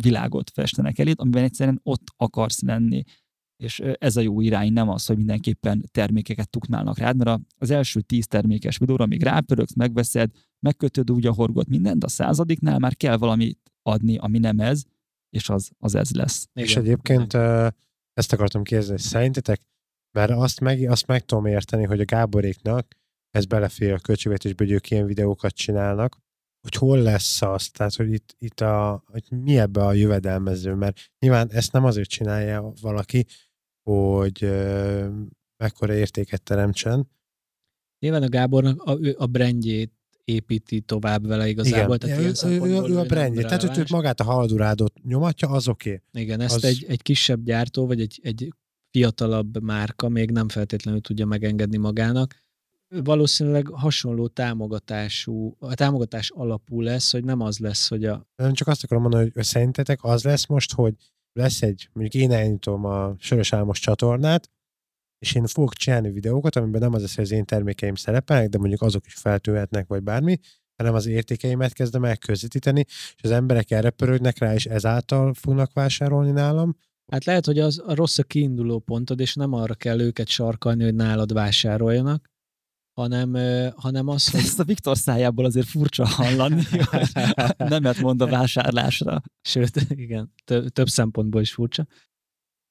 világot festenek elét, amiben egyszerűen ott akarsz lenni. És ez a jó irány, nem az, hogy mindenképpen termékeket tuknálnak rád, mert a- az első tíz termékes videóra még rápörögsz, megveszed, megkötöd úgy a horgot mindent, de a századiknál már kell valamit adni, ami nem ez, és az, az ez lesz. És Igen. egyébként ö, ezt akartam kérdezni, szerintetek, mert azt meg, azt meg tudom érteni, hogy a Gáboréknak ez belefér a költségvetésbe, hogy ők ilyen videókat csinálnak, hogy hol lesz az, tehát hogy itt, itt a, hogy mi ebbe a jövedelmező, mert nyilván ezt nem azért csinálja valaki, hogy ö, mekkora értéket teremtsen. Nyilván a Gábornak a, a brandjét építi tovább vele igazából. Tehát ő, ilyen ő, ő, ő, a brandje, tehát hogy magát a haladurádot nyomatja, az oké. Okay. Igen, ezt az- egy, egy kisebb gyártó, vagy egy, egy fiatalabb márka még nem feltétlenül tudja megengedni magának. Valószínűleg hasonló támogatású, a támogatás alapú lesz, hogy nem az lesz, hogy a... Nem csak azt akarom mondani, hogy szerintetek az lesz most, hogy lesz egy, mondjuk én elindítom a Sörös Álmos csatornát, és én fogok csinálni videókat, amiben nem az lesz, hogy az én termékeim szerepelnek, de mondjuk azok is feltűnhetnek, vagy bármi, hanem az értékeimet kezdem el közvetíteni, és az emberek erre pörögnek rá, és ezáltal fognak vásárolni nálam. Hát lehet, hogy az a rossz a kiinduló pontod, és nem arra kell őket sarkalni, hogy nálad vásároljanak, hanem, hanem az, hogy Ezt a Viktor szájából azért furcsa hallani, hogy nemet mond a vásárlásra. Sőt, igen, tö- több szempontból is furcsa.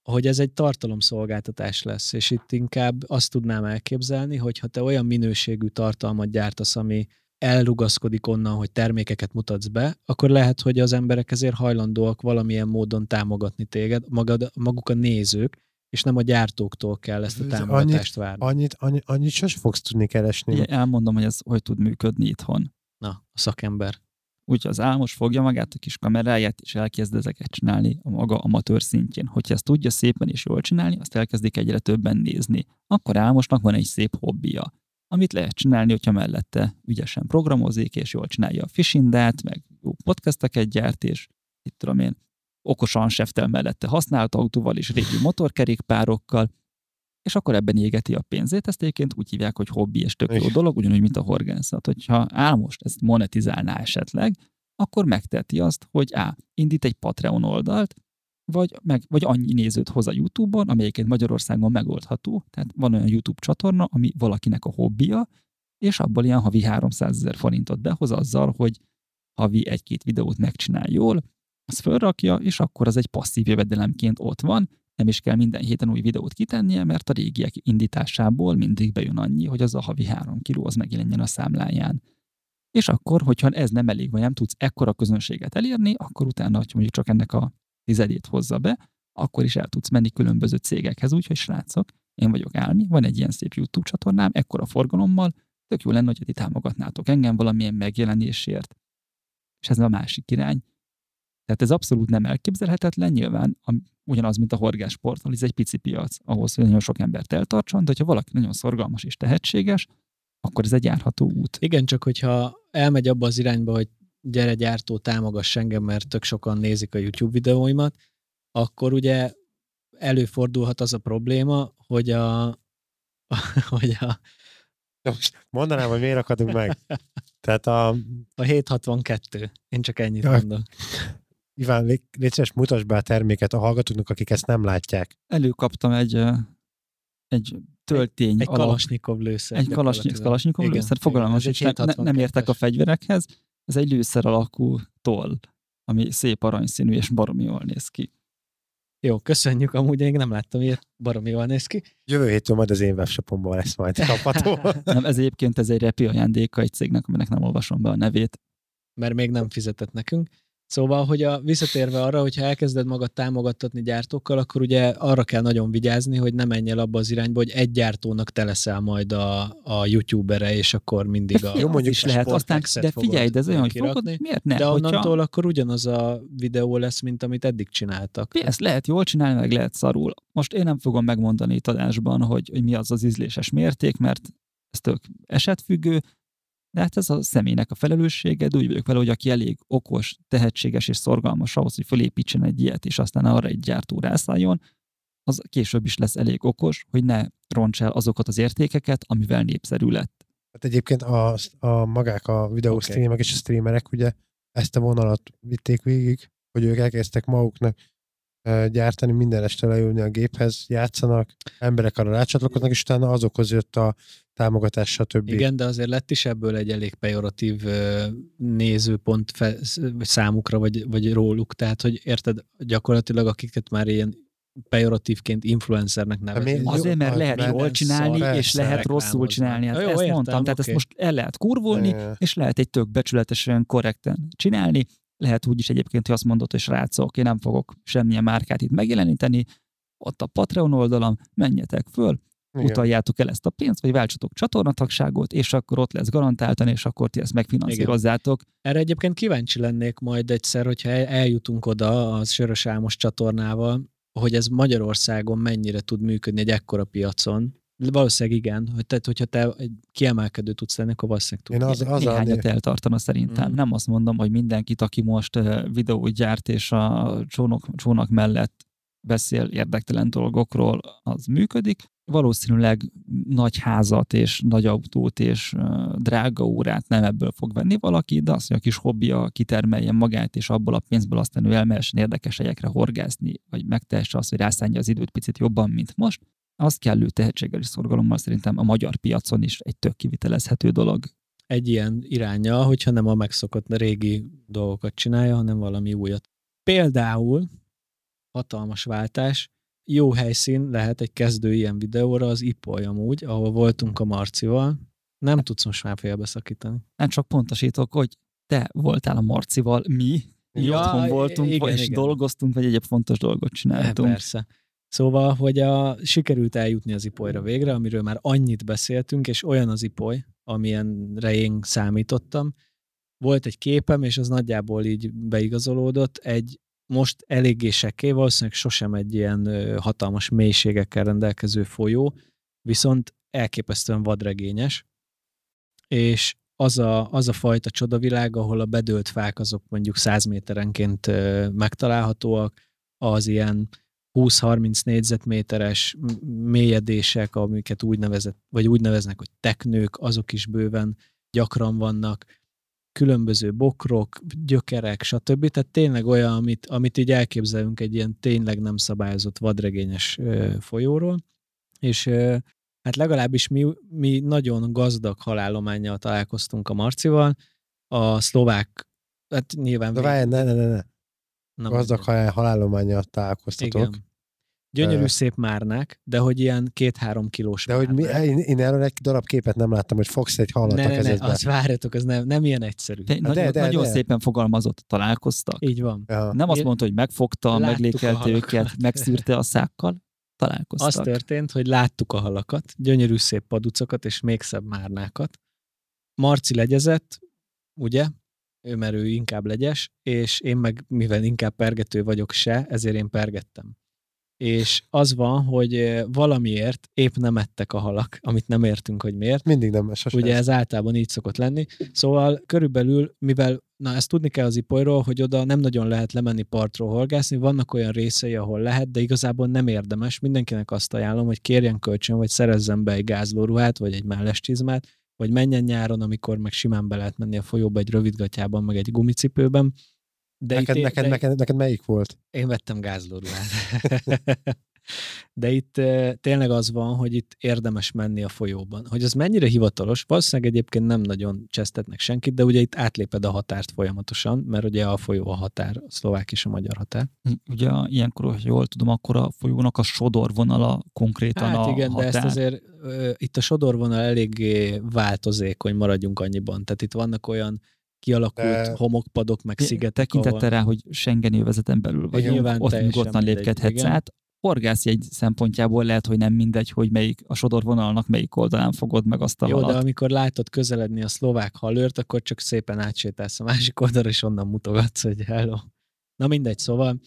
hogy ez egy tartalomszolgáltatás lesz, és itt inkább azt tudnám elképzelni, hogy ha te olyan minőségű tartalmat gyártasz, ami elrugaszkodik onnan, hogy termékeket mutatsz be, akkor lehet, hogy az emberek ezért hajlandóak valamilyen módon támogatni téged, magad, maguk a nézők, és nem a gyártóktól kell ezt a támogatást annyit, várni. Annyit, annyit, annyit sose fogsz tudni keresni. Ugye elmondom, hogy ez hogy tud működni itthon. Na, a szakember. Úgyhogy az álmos fogja magát a kis kameráját, és elkezd ezeket csinálni a maga amatőr szintjén. Hogyha ezt tudja szépen és jól csinálni, azt elkezdik egyre többen nézni. Akkor álmosnak van egy szép hobbija, amit lehet csinálni, hogyha mellette ügyesen programozik, és jól csinálja a fishindát, meg jó podcasteket gyárt, és itt tudom én, okosan seftel mellette használt autóval és régi motorkerékpárokkal, és akkor ebben égeti a pénzét. Ezt egyébként úgy hívják, hogy hobbi és tök jó dolog, ugyanúgy, mint a horgászat. Hogyha Álmost ezt monetizálná esetleg, akkor megteheti azt, hogy á, indít egy Patreon oldalt, vagy, meg, vagy annyi nézőt hoz a YouTube-on, ami egyébként Magyarországon megoldható. Tehát van olyan YouTube csatorna, ami valakinek a hobbija, és abból ilyen havi 300 ezer forintot behoz azzal, hogy havi egy-két videót megcsinál jól, azt fölrakja, és akkor az egy passzív jövedelemként ott van, nem is kell minden héten új videót kitennie, mert a régiek indításából mindig bejön annyi, hogy az a havi három kiló az megjelenjen a számláján. És akkor, hogyha ez nem elég, vagy nem tudsz ekkora közönséget elérni, akkor utána, hogy mondjuk csak ennek a tizedét hozza be, akkor is el tudsz menni különböző cégekhez, úgyhogy srácok, én vagyok Álmi, van egy ilyen szép YouTube csatornám, ekkora forgalommal, tök jó lenne, hogy ti támogatnátok engem valamilyen megjelenésért. És ez a másik irány. Tehát ez abszolút nem elképzelhetetlen, nyilván a, ugyanaz, mint a horgásport, ez egy pici piac ahhoz, hogy nagyon sok embert eltartson, de hogyha valaki nagyon szorgalmas és tehetséges, akkor ez egy járható út. Igen, csak hogyha elmegy abba az irányba, hogy gyere gyártó, támogass engem, mert tök sokan nézik a YouTube videóimat, akkor ugye előfordulhat az a probléma, hogy a, hogy a, most mondanám, hogy miért akadunk meg. Tehát a, a 762. Én csak ennyit Ja. mondok. Iván, légy, szíves, mutasd be a terméket a hallgatóknak, akik ezt nem látják. Előkaptam egy, egy töltény Egy alak, kalasnyikov lőszer. egy kalasny, kalasnyikov lőszer, fogalmam egy ne, ne- nem értek a 762-es. fegyverekhez, ez egy lőszer alakú toll, ami szép aranyszínű és baromi jól néz ki. Jó, köszönjük, amúgy én nem láttam ilyet, baromi jól néz ki. Jövő héttől majd az én webshopomban lesz majd kapható. Nem, ez egyébként ez egy repi ajándéka egy cégnek, aminek nem olvasom be a nevét. mert még nem fizetett nekünk. Szóval, hogy a, visszatérve arra, hogyha elkezded magad támogattatni gyártókkal, akkor ugye arra kell nagyon vigyázni, hogy ne menj el abba az irányba, hogy egy gyártónak te leszel majd a, a youtubere, és akkor mindig a Jó, mondjuk is lehet. Aztán, de figyelj, de ez olyan, hogy fogod, miért ne? De Hogyha- onnantól akkor ugyanaz a videó lesz, mint amit eddig csináltak. Ezt lehet jól csinálni, meg lehet szarul. Most én nem fogom megmondani itt adásban, hogy, hogy mi az az ízléses mérték, mert ez tök esetfüggő, de hát ez a személynek a felelőssége, de úgy vagyok vele, hogy aki elég okos, tehetséges és szorgalmas ahhoz, hogy fölépítsen egy ilyet, és aztán arra egy gyártó rászálljon, az később is lesz elég okos, hogy ne ronts el azokat az értékeket, amivel népszerű lett. Hát egyébként a, a magák a videó okay. streamek és a streamerek ugye ezt a vonalat vitték végig, hogy ők elkezdtek maguknak gyártani, minden este leülni a géphez, játszanak, emberek arra rácsatlakoznak, és utána azokhoz jött a támogatás, stb. Igen, de azért lett is ebből egy elég pejoratív nézőpont fe, vagy számukra, vagy, vagy róluk. Tehát, hogy érted, gyakorlatilag akiket már ilyen pejoratívként influencernek nevezik. miért? Jó, Azért, mert lehet benne jól csinálni, szar, és lehet rosszul csinálni. Hát jó, ezt értem, mondtam, tehát oké. ezt most el lehet kurvolni, Ö, és lehet egy tök becsületesen, korrekten csinálni. Lehet úgy is egyébként, hogy azt mondod, hogy srácok, én nem fogok semmilyen márkát itt megjeleníteni, ott a Patreon oldalam, menjetek föl, igen. utaljátok el ezt a pénzt, vagy váltsatok csatornatagságot, és akkor ott lesz garantáltan, és akkor ti ezt megfinanszírozzátok. Erre egyébként kíváncsi lennék majd egyszer, hogyha el- eljutunk oda a Sörös Álmos csatornával, hogy ez Magyarországon mennyire tud működni egy ekkora piacon. Valószínűleg igen, hogy tehát, hogyha te egy kiemelkedő tudsz lenni, akkor valószínűleg Én tudsz. az, az a, Néhányat eltartana szerintem. Mhm. Nem azt mondom, hogy mindenkit, aki most videót gyárt és a csónok, csónak mellett beszél érdektelen dolgokról, az működik. Valószínűleg nagy házat és nagy autót és drága órát nem ebből fog venni valaki, de az, hogy a kis hobbija kitermeljen magát, és abból a pénzből aztán ő elmehessen érdekes helyekre horgászni, vagy megtehesse azt, hogy rászánja az időt picit jobban, mint most, az kellő tehetséggel és szorgalommal szerintem a magyar piacon is egy tök kivitelezhető dolog. Egy ilyen iránya, hogyha nem a megszokott régi dolgokat csinálja, hanem valami újat. Például hatalmas váltás, jó helyszín lehet egy kezdő ilyen videóra az Ipoly amúgy, ahol voltunk a Marcival. Nem tudsz most már félbeszakítani. Nem csak pontosítok, hogy te voltál a Marcival, mi, mi Ja, otthon voltunk, igen, és igen. dolgoztunk, vagy egyéb fontos dolgot csináltunk. Persze. Szóval, hogy a, sikerült eljutni az ipolyra végre, amiről már annyit beszéltünk, és olyan az ipoly, amilyenre én számítottam. Volt egy képem, és az nagyjából így beigazolódott. Egy most eléggé sekély, valószínűleg sosem egy ilyen hatalmas mélységekkel rendelkező folyó, viszont elképesztően vadregényes, és az a, az a fajta csodavilág, ahol a bedőlt fák azok mondjuk 100 méterenként megtalálhatóak, az ilyen 20-30 négyzetméteres mélyedések, amiket úgy nevezett, vagy úgy neveznek, hogy teknők, azok is bőven gyakran vannak, különböző bokrok, gyökerek, stb. Tehát tényleg olyan, amit, amit így elképzelünk egy ilyen tényleg nem szabályozott vadregényes ö, folyóról, és ö, hát legalábbis mi, mi nagyon gazdag halállományjal találkoztunk a Marcival, a szlovák, hát nyilván... De várj, ne, ne, ne, ne. Na, Gazdag halál, halálományjal találkoztatok. Igen. Gyönyörű szép márnák, de hogy ilyen két-három kilós De hogy mi, márnák. én, én erről egy darab képet nem láttam, hogy fogsz egy halat ne, a ne, ne, kezedbe. azt várjatok, az nem, nem ilyen egyszerű. De, de, nagyon, de, nagyon de. szépen fogalmazott, találkoztak. Így van. Ja. Nem azt mondta, hogy megfogta, meglékelte őket, megszűrte a szákkal, találkoztak. Az történt, hogy láttuk a halakat, gyönyörű szép paducokat és még szebb márnákat. Marci legyezett, ugye? Ő, mert ő inkább legyes, és én meg, mivel inkább pergető vagyok se, ezért én pergettem. És az van, hogy valamiért épp nem ettek a halak, amit nem értünk, hogy miért. Mindig nem, sosem. Ugye ez általában így szokott lenni. Szóval körülbelül, mivel, na ezt tudni kell az ipolyról, hogy oda nem nagyon lehet lemenni partról horgászni, vannak olyan részei, ahol lehet, de igazából nem érdemes. Mindenkinek azt ajánlom, hogy kérjen kölcsön, vagy szerezzen be egy gázlóruhát, vagy egy mellescsizmát, vagy menjen nyáron, amikor meg simán be lehet menni a folyóba egy rövidgatjában, meg egy gumicipőben. De neked, itt, neked, de, neked, neked melyik volt? én vettem gázlóruhát. De itt tényleg az van, hogy itt érdemes menni a folyóban. Hogy az mennyire hivatalos, valószínűleg egyébként nem nagyon csesztetnek senkit, de ugye itt átléped a határt folyamatosan, mert ugye a folyó a határ, a szlovák és a magyar határ. Ugye ilyenkor, hogy jól tudom, akkor a folyónak a sodorvonala konkrétan Hát a igen, határ. de ezt azért itt a sodorvonal eléggé változékony, maradjunk annyiban. Tehát itt vannak olyan kialakult De- homokpadok, meg szigetek, Tekintettel ahol... rá, hogy Schengeni övezeten belül vagyunk, nyilván ott nyugodtan lépkedhetsz igen. át. Horgászjegy szempontjából lehet, hogy nem mindegy, hogy melyik a sodorvonalnak melyik oldalán fogod meg azt a Jó, de halat. amikor látod közeledni a szlovák halőrt, akkor csak szépen átsétálsz a másik oldalra, és onnan mutogatsz, hogy hello. Na mindegy, szóval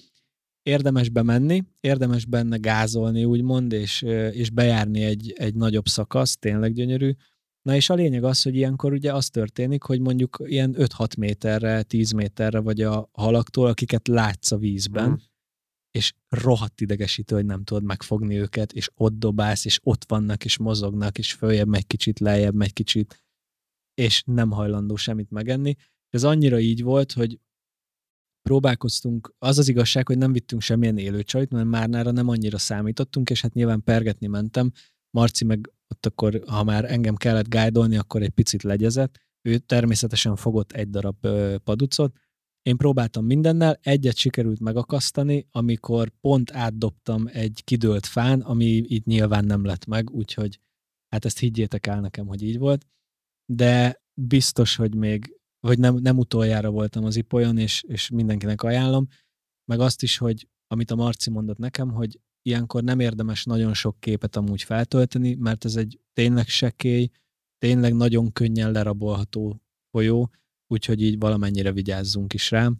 érdemes bemenni, érdemes benne gázolni, úgymond, és, és bejárni egy, egy nagyobb szakasz, tényleg gyönyörű. Na és a lényeg az, hogy ilyenkor ugye az történik, hogy mondjuk ilyen 5-6 méterre, 10 méterre vagy a halaktól, akiket látsz a vízben, Mhm. És rohadt idegesítő, hogy nem tudod megfogni őket, és ott dobálsz, és ott vannak, és mozognak, és följebb megy kicsit, lejjebb megy kicsit, és nem hajlandó semmit megenni. Ez annyira így volt, hogy próbálkoztunk, az az igazság, hogy nem vittünk semmilyen élőcsajt, mert Márnára nem annyira számítottunk, és hát nyilván pergetni mentem. Marci meg ott akkor, ha már engem kellett guide akkor egy picit legyezett. Ő természetesen fogott egy darab paducot, én próbáltam mindennel, egyet sikerült megakasztani, amikor pont átdobtam egy kidőlt fán, ami itt nyilván nem lett meg, úgyhogy hát ezt higgyétek el nekem, hogy így volt. De biztos, hogy még, vagy nem, nem utoljára voltam az ipolyon, és, és mindenkinek ajánlom, meg azt is, hogy amit a Marci mondott nekem, hogy ilyenkor nem érdemes nagyon sok képet amúgy feltölteni, mert ez egy tényleg sekély, tényleg nagyon könnyen lerabolható folyó, úgyhogy így valamennyire vigyázzunk is rá.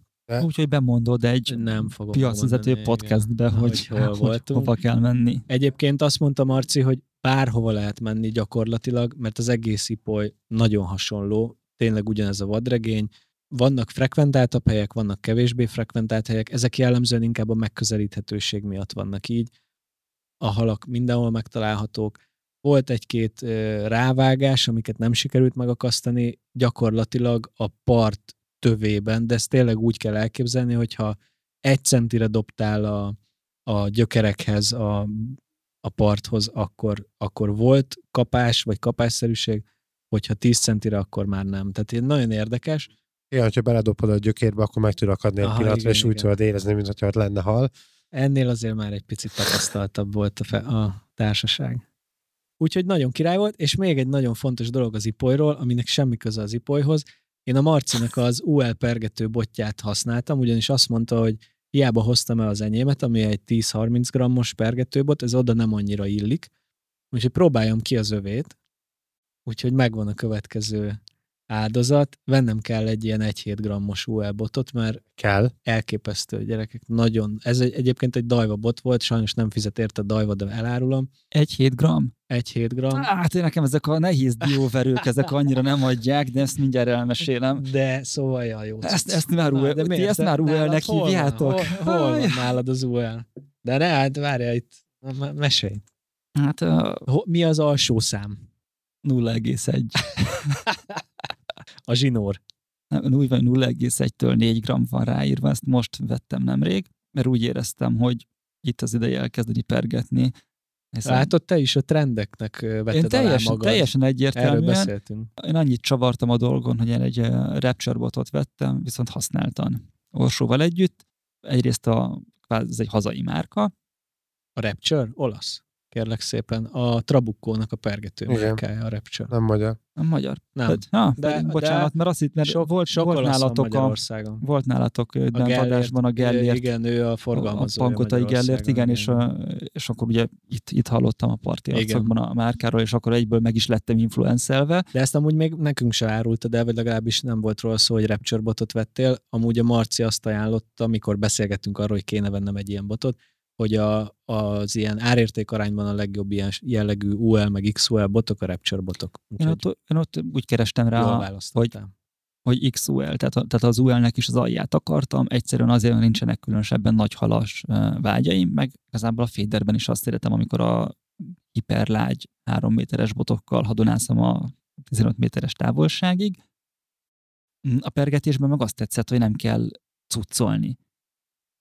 Úgyhogy bemondod egy Nem fogom piacvezető podcastbe, igen, hogy, hogy hol hogy voltunk. hova kell menni. Egyébként azt mondta Marci, hogy bárhova lehet menni gyakorlatilag, mert az egész ipoly nagyon hasonló, tényleg ugyanez a vadregény. Vannak frekventáltabb helyek, vannak kevésbé frekventált helyek, ezek jellemzően inkább a megközelíthetőség miatt vannak így. A halak mindenhol megtalálhatók. Volt egy-két rávágás, amiket nem sikerült megakasztani, gyakorlatilag a part tövében, de ezt tényleg úgy kell elképzelni, hogyha egy centire dobtál a, a gyökerekhez, a, a parthoz, akkor, akkor volt kapás, vagy kapásszerűség, hogyha 10 centire, akkor már nem. Tehát nagyon érdekes. Igen, hogyha beledobod a gyökérbe, akkor meg tud akadni egy Aha, pillanatra, igen, és úgy igen. tudod érezni, mint hogyha ott lenne hal. Ennél azért már egy picit tapasztaltabb volt a, fe- a társaság. Úgyhogy nagyon király volt, és még egy nagyon fontos dolog az ipolyról, aminek semmi köze az ipolyhoz. Én a Marcinak az UL pergető botját használtam, ugyanis azt mondta, hogy hiába hoztam el az enyémet, ami egy 10-30 grammos pergetőbot, ez oda nem annyira illik, úgyhogy próbáljam ki az övét, úgyhogy megvan a következő áldozat. Vennem kell egy ilyen 1-7 grammos UL botot, mert Kell. elképesztő gyerekek. Nagyon. Ez egy, egyébként egy dajva bot volt, sajnos nem fizet érte dajva, de elárulom. Egy 7 gram? 1-7 gram. Hát én nekem ezek a nehéz dióverők, ezek annyira nem adják, de ezt mindjárt elmesélem. De szóval jaj, jó. Ezt, ezt már UL, de ti miért? ezt már UL-nek hol hívjátok? Hol, hol van nálad az UL? De ne, hát várjál itt. Me- Mesélj. Hát uh, Ho- Mi az alsó szám? 0,1. A zsinór. Nem, úgy van 0,1-től 4 gram van ráírva, ezt most vettem nemrég, mert úgy éreztem, hogy itt az ideje elkezdeni pergetni. Hiszen Látod, te is a trendeknek ö, vetted én teljesen, alá magad. teljesen Erről egyértelműen, beszéltünk. én annyit csavartam a dolgon, hogy én egy Rapture botot vettem, viszont használtan. Orsóval együtt. Egyrészt a, ez egy hazai márka, A Rapture? Olasz. Kérlek szépen. A Trabukkónak a pergető márkája a Rapture. Nem magyar. nem magyar. Nem. Tehát, ha, De- de, de bocsánat, mert azt itt, mert sok, volt, sok volt nálatok a, volt nálatok A adásban a Gellért, Igen, ő a a forgalmazója Pankotai Gellért, igen, és, a, és akkor ugye itt, itt hallottam a parti arcokban a márkáról, és akkor egyből meg is lettem influencelve. De ezt amúgy még nekünk se árultad el, vagy legalábbis nem volt róla szó, hogy Rapture botot vettél. Amúgy a Marci azt ajánlotta, amikor beszélgettünk arról, hogy kéne vennem egy ilyen botot, hogy a, az ilyen árérték arányban a legjobb ilyen jellegű UL meg XUL botok a Rapture botok. Én ott, én ott úgy kerestem rá, választottál. hogy XUL, tehát, tehát az UL-nek is az alját akartam, egyszerűen azért, nincsenek különösebben nagy halas vágyaim, meg igazából a féderben is azt szeretem, amikor a hiperlágy három méteres botokkal hadonászom a 15 méteres távolságig. Mm, A pergetésben meg azt tetszett, hogy nem kell cuccolni.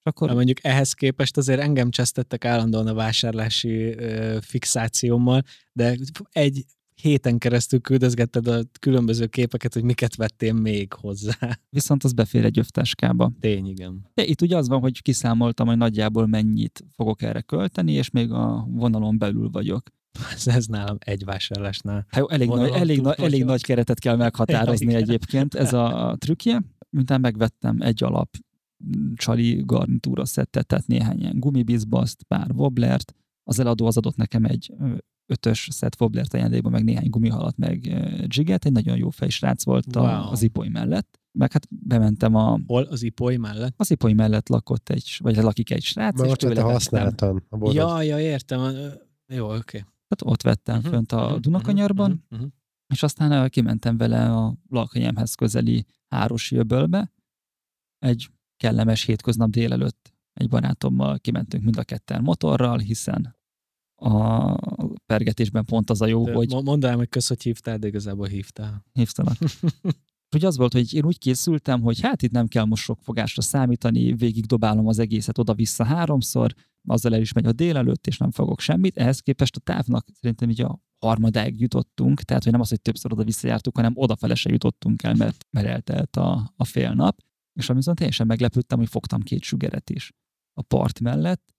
Akkor Na, mondjuk ehhez képest azért engem csesztettek állandóan a vásárlási ö, fixációmmal, de egy héten keresztül küldözgetted a különböző képeket, hogy miket vettél még hozzá. viszont az befér egy övtáskába. Tény, igen. De itt ugye az van, hogy kiszámoltam, hogy nagyjából mennyit fogok erre költeni, és még a vonalon belül vagyok. Ez, ez nálam egy vásárlásnál. Hát jó, elég, nagy, elég, túl na, elég nagy keretet kell meghatározni Ja, egyébként. Ez a, trükkje. Miután megvettem egy alap csali garnitúra szettet, tehát néhány ilyen gumibizbaszt, pár wobblert. Az eladó az adott nekem egy ötös szett wobblert ajándékba, meg néhány gumihalat, meg ö, jiget. Egy nagyon jó fejsrác volt Wow. a, az ipoly mellett. Meg hát bementem a, Hol? Az ipoly mellett? az ipoly mellett lakott egy, vagy lakik egy srác, Mert és ott te használtan a botot. Ja, ja, értem. Jó, oké. Okay. Tehát ott vettem Mhm, fönt a mhm, Dunakanyarban, mhm, mhm. és aztán kimentem vele a lakanyemhez közeli Hárosi öbölbe. Egy kellemes hétköznap délelőtt egy barátommal kimentünk mind a ketten motorral, hiszen a pergetésben pont az a jó, De hogy mo- Mondd el, hogy kösz, hogy hívtál, de igazából hívtál. hívtalak. Hogy az volt, hogy én úgy készültem, hogy hát itt nem kell most sok fogásra számítani, végig dobálom az egészet oda-vissza háromszor, azzal el is megy a délelőtt, és nem fogok semmit. Ehhez képest a távnak szerintem így a harmadáig jutottunk, tehát hogy nem az, hogy többször oda-vissza jártuk, hanem odafele se jutottunk el, mert, mert eltelt a, a fél nap. És ami viszont teljesen meglepődtem, hogy fogtam két sugeret is a part mellett,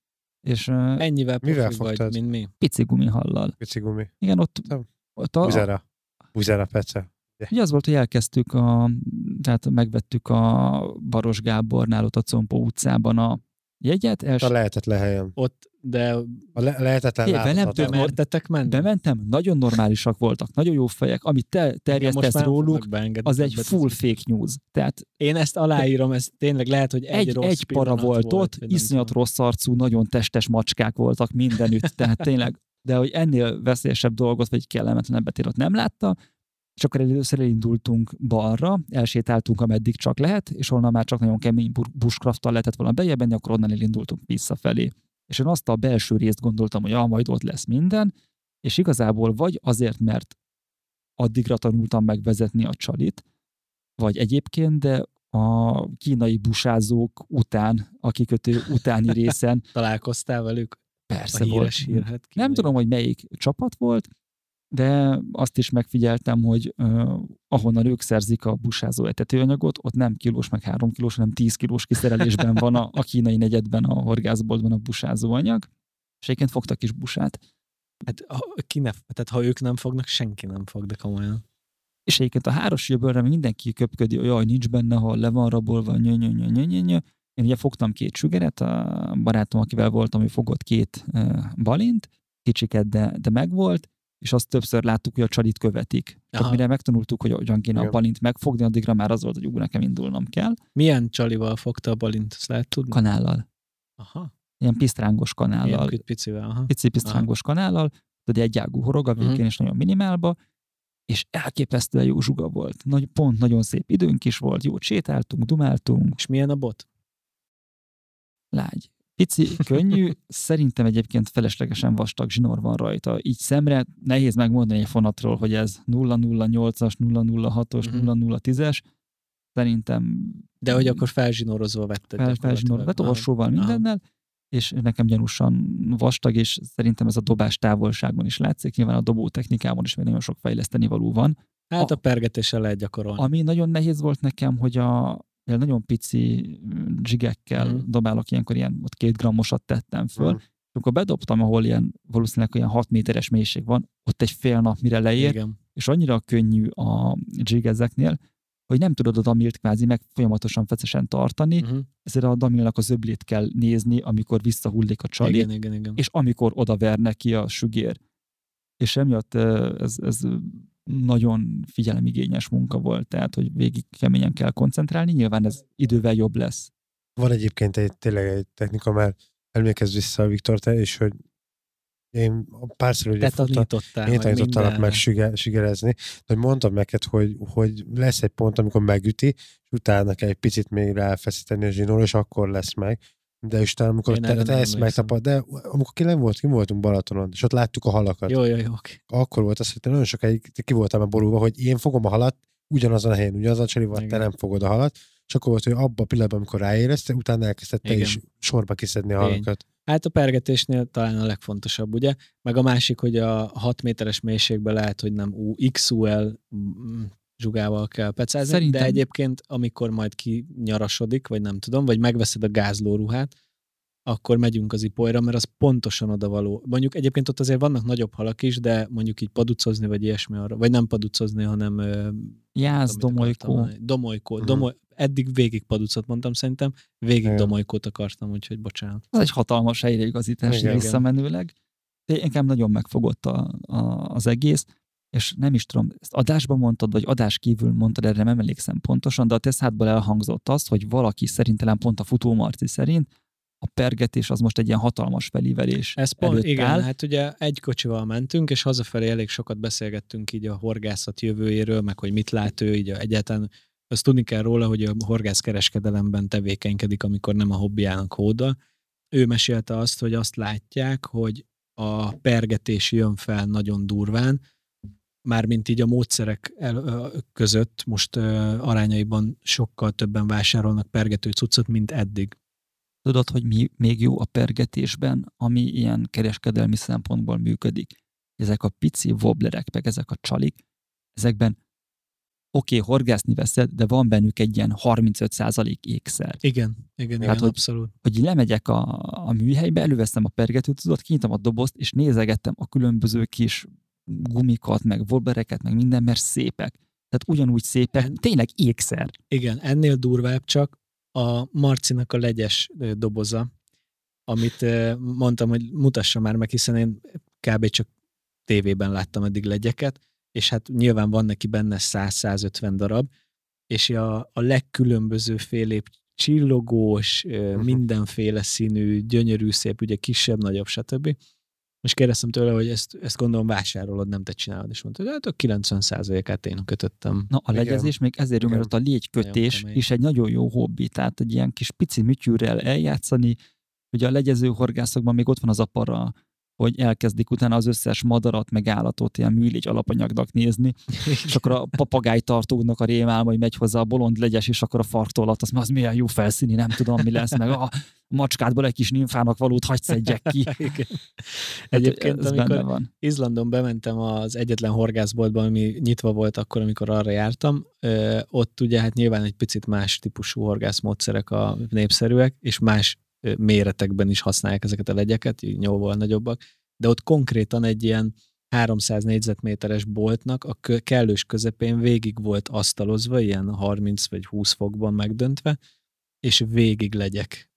és Ennyivel Mivel profi vagy, fogtad? mint mi. pici gumihallal. Pici gumi. Igen, ott, ott a, Buzera. Buzera Pece. Ugye az volt, hogy elkezdtük a, tehát megvettük a Baros Gábornál ott a Compó utcában a jegyet, A els, lehetetlen helyen. Ott, de A le- lehetetlen Hé, velem mertetek menni? bementem, nagyon normálisak voltak, nagyon jó fejek, amit te terjesztesz róluk, az egy full fake news. Tehát Én ezt aláírom, ez tényleg lehet, hogy egy, egy, rossz egy para volt, ott, iszonyat tudom. rossz arcú, nagyon testes macskák voltak mindenütt, tehát tényleg, de hogy ennél veszélyesebb dolgot, vagy kellemetlenebbet én ott nem látta, és akkor először elindultunk balra, elsétáltunk, ameddig csak lehet, és onnan már csak nagyon kemény bu- bushcrafttal lehetett volna bejebb menni, akkor onnan elindultunk visszafelé. És én azt a belső részt gondoltam, hogy ah, majd ott lesz minden, és igazából vagy azért, mert addigra tanultam megvezetni a csalit, vagy egyébként, de a kínai busázók után, a kikötő utáni részen Találkoztál velük? persze a híres volt. hírhet Nem tudom, hogy melyik csapat volt, de azt is megfigyeltem, hogy uh, ahonnan ők szerzik a busázó etetőanyagot, ott nem kilós, meg három kilós, hanem tíz kilós kiszerelésben van a, a kínai negyedben, a horgászboltban a busázó anyag, és egyébként fogtak is busát. Hát, ha, ki ne, tehát ha ők nem fognak, senki nem fog, de komolyan. És egyébként a háros jövőre mindenki köpködi, hogy jaj, nincs benne, ha le van rabolva, nyö, nyö, nyö, nyö, nyö, nyö. Én ugye fogtam két sügeret, a barátom, akivel voltam, ő fogott két balint, kicsiket, de, de megvolt, és azt többször láttuk, hogy a csalit követik. Aha. Tehát mire megtanultuk, hogy hogyan kéne Igen. a balint megfogni, addigra már az volt, hogy ú, nekem indulnom kell. Milyen csalival fogta a balint, ezt lehet tudni? Kanállal. Aha. Ilyen pisztrángos kanállal. Ilyen picivel, aha. Pici pisztrángos aha. kanállal, tudod, egy ágú horog a végén, uh-huh. és nagyon minimálba, és elképesztően jó zsuga volt. Nagy, pont nagyon szép időnk is volt, jó sétáltunk, dumáltunk. És milyen a bot? Lágy. Pici, könnyű, szerintem egyébként feleslegesen vastag zsinór van rajta. Így szemre nehéz megmondani egy fonatról, hogy ez 008-as, 006-os, uh-huh. 010-es. Szerintem... De hogy akkor felzsinórozva vetted. Fel, felzsinórozva, vett orsóval, mindennel, és nekem gyanúsan vastag, és szerintem ez a dobás távolságon is látszik. Nyilván a dobó technikában is még nagyon sok fejleszteni való van. Hát a, a pergetéssel lehet gyakorolni. Ami nagyon nehéz volt nekem, hogy a, mivel nagyon pici zsigekkel mm. dobálok, ilyenkor ilyen ott két grammosat tettem föl, mm. és amikor bedobtam, ahol ilyen valószínűleg olyan 6 méteres mélység van, ott egy fél nap mire leér, Igen. és annyira könnyű a jig ezeknél, hogy nem tudod a damilt kvázi meg folyamatosan feszesen tartani, uh-huh. ezért a damilnak az öblét kell nézni, amikor visszahullik a csali, igen, igen, igen. és amikor odaver neki a sügér. És emiatt ez, ez nagyon figyelemigényes munka volt, tehát hogy végig keményen kell koncentrálni, nyilván ez idővel jobb lesz. Van egyébként egy, tényleg egy technika, mert emlékezz vissza a Viktor, te is, hogy én párszor ugye Te tanítottál, én tanítottalak meg sigerezni, de hogy mondtam neked, hogy, hogy lesz egy pont, amikor megüti, és utána kell egy picit még ráfeszíteni a zsinór, és akkor lesz meg de Isten, amikor te, te ezt megtapad, de amikor ki nem volt, ki voltunk Balatonon, és ott láttuk a halakat. Jó, jó, jó. Akkor volt az, hogy te nagyon sokáig ki voltam a borulva, hogy én fogom a halat, ugyanazon a helyen, ugyanazon a csalival, te nem fogod a halat, és akkor volt, hogy abban a pillanatban, amikor ráérezte, utána elkezdett te is sorba kiszedni a halakat. Hát a pergetésnél talán a legfontosabb, ugye? Meg a másik, hogy a 6 méteres mélységben lehet, hogy nem XUL zsugával kell pecázni, Szerintem... de egyébként amikor majd kinyarasodik, vagy nem tudom, vagy megveszed a gázlóruhát, akkor megyünk az ipolyra, mert az pontosan oda való. Mondjuk egyébként ott azért vannak nagyobb halak is, de mondjuk így paducozni, vagy ilyesmi arra, vagy nem paducozni, hanem Jász, domolykó. Domolykó. Uh-huh. Domoly, eddig végig paducot mondtam szerintem, végig Igen. domolykót akartam, úgyhogy bocsánat. Ez egy hatalmas helyreigazítás visszamenőleg. De nekem nagyon megfogott a, a, az egész és nem is tudom, ezt adásban mondtad, vagy adás kívül mondtad, erre nem emlékszem pontosan, de a teszádból elhangzott az, hogy valaki szerintem pont a futómarci szerint a pergetés az most egy ilyen hatalmas felívelés Ez pont, igen, áll. hát ugye egy kocsival mentünk, és hazafelé elég sokat beszélgettünk így a horgászat jövőjéről, meg hogy mit lát ő, így a, egyáltalán azt tudni kell róla, hogy a horgászkereskedelemben tevékenykedik, amikor nem a hobbiának hóda. Ő mesélte azt, hogy azt látják, hogy a pergetés jön fel nagyon durván, mármint így a módszerek el, között most arányaiban sokkal többen vásárolnak pergető cuccot, mint eddig. Tudod, hogy mi még jó a pergetésben, ami ilyen kereskedelmi szempontból működik? Ezek a pici wobblerek, meg ezek a csalik, ezekben oké, okay, horgászni veszed, de van bennük egy ilyen 35% ékszer. Igen, igen, Tehát, igen, abszolút. Hogy lemegyek a, a műhelybe, előveszem a pergetőt, tudod, kinyitom a dobozt, és nézegettem a különböző kis gumikat, meg wolbereket, meg minden, mert szépek. Tehát ugyanúgy szépek, tényleg ékszer. Igen, ennél durvább csak a Marcinak a legyes doboza, amit mondtam, hogy mutassa már meg, hiszen én kb. csak tévében láttam eddig legyeket, és hát nyilván van neki benne 100-150 darab, és a, a legkülönböző félébb csillogós, mindenféle színű, gyönyörű, szép, ugye kisebb, nagyobb, stb. Most kérdeztem tőle, hogy ezt, ezt gondolom vásárolod, nem te csinálod, és mondta, hogy hát a 90%-át én kötöttem. Na, a legyezés még ezért jó, mert ott a légykötés is egy nagyon jó hobbi, tehát egy ilyen kis pici műtyűrrel eljátszani, ugye a legyező horgászokban még ott van az a para hogy elkezdik utána az összes madarat, meg állatot ilyen műlégy alapanyagnak nézni, és akkor a papagáj tartónak a rémálma, hogy megy hozzá a bolond legyes, és akkor a fartolat, az, az milyen jó felszíni, nem tudom, mi lesz, meg a macskádból egy kis nymfának valót hagy szedjek ki. Igen. Hát Egyébként, benne amikor van. Izlandon bementem az egyetlen horgászboltba, ami nyitva volt akkor, amikor arra jártam, ott ugye hát nyilván egy picit más típusú horgászmódszerek a népszerűek, és más méretekben is használják ezeket a legyeket, így jóval nagyobbak, de ott konkrétan egy ilyen 300 négyzetméteres boltnak a kellős közepén végig volt asztalozva, ilyen 30 vagy 20 fokban megdöntve, és végig legyek.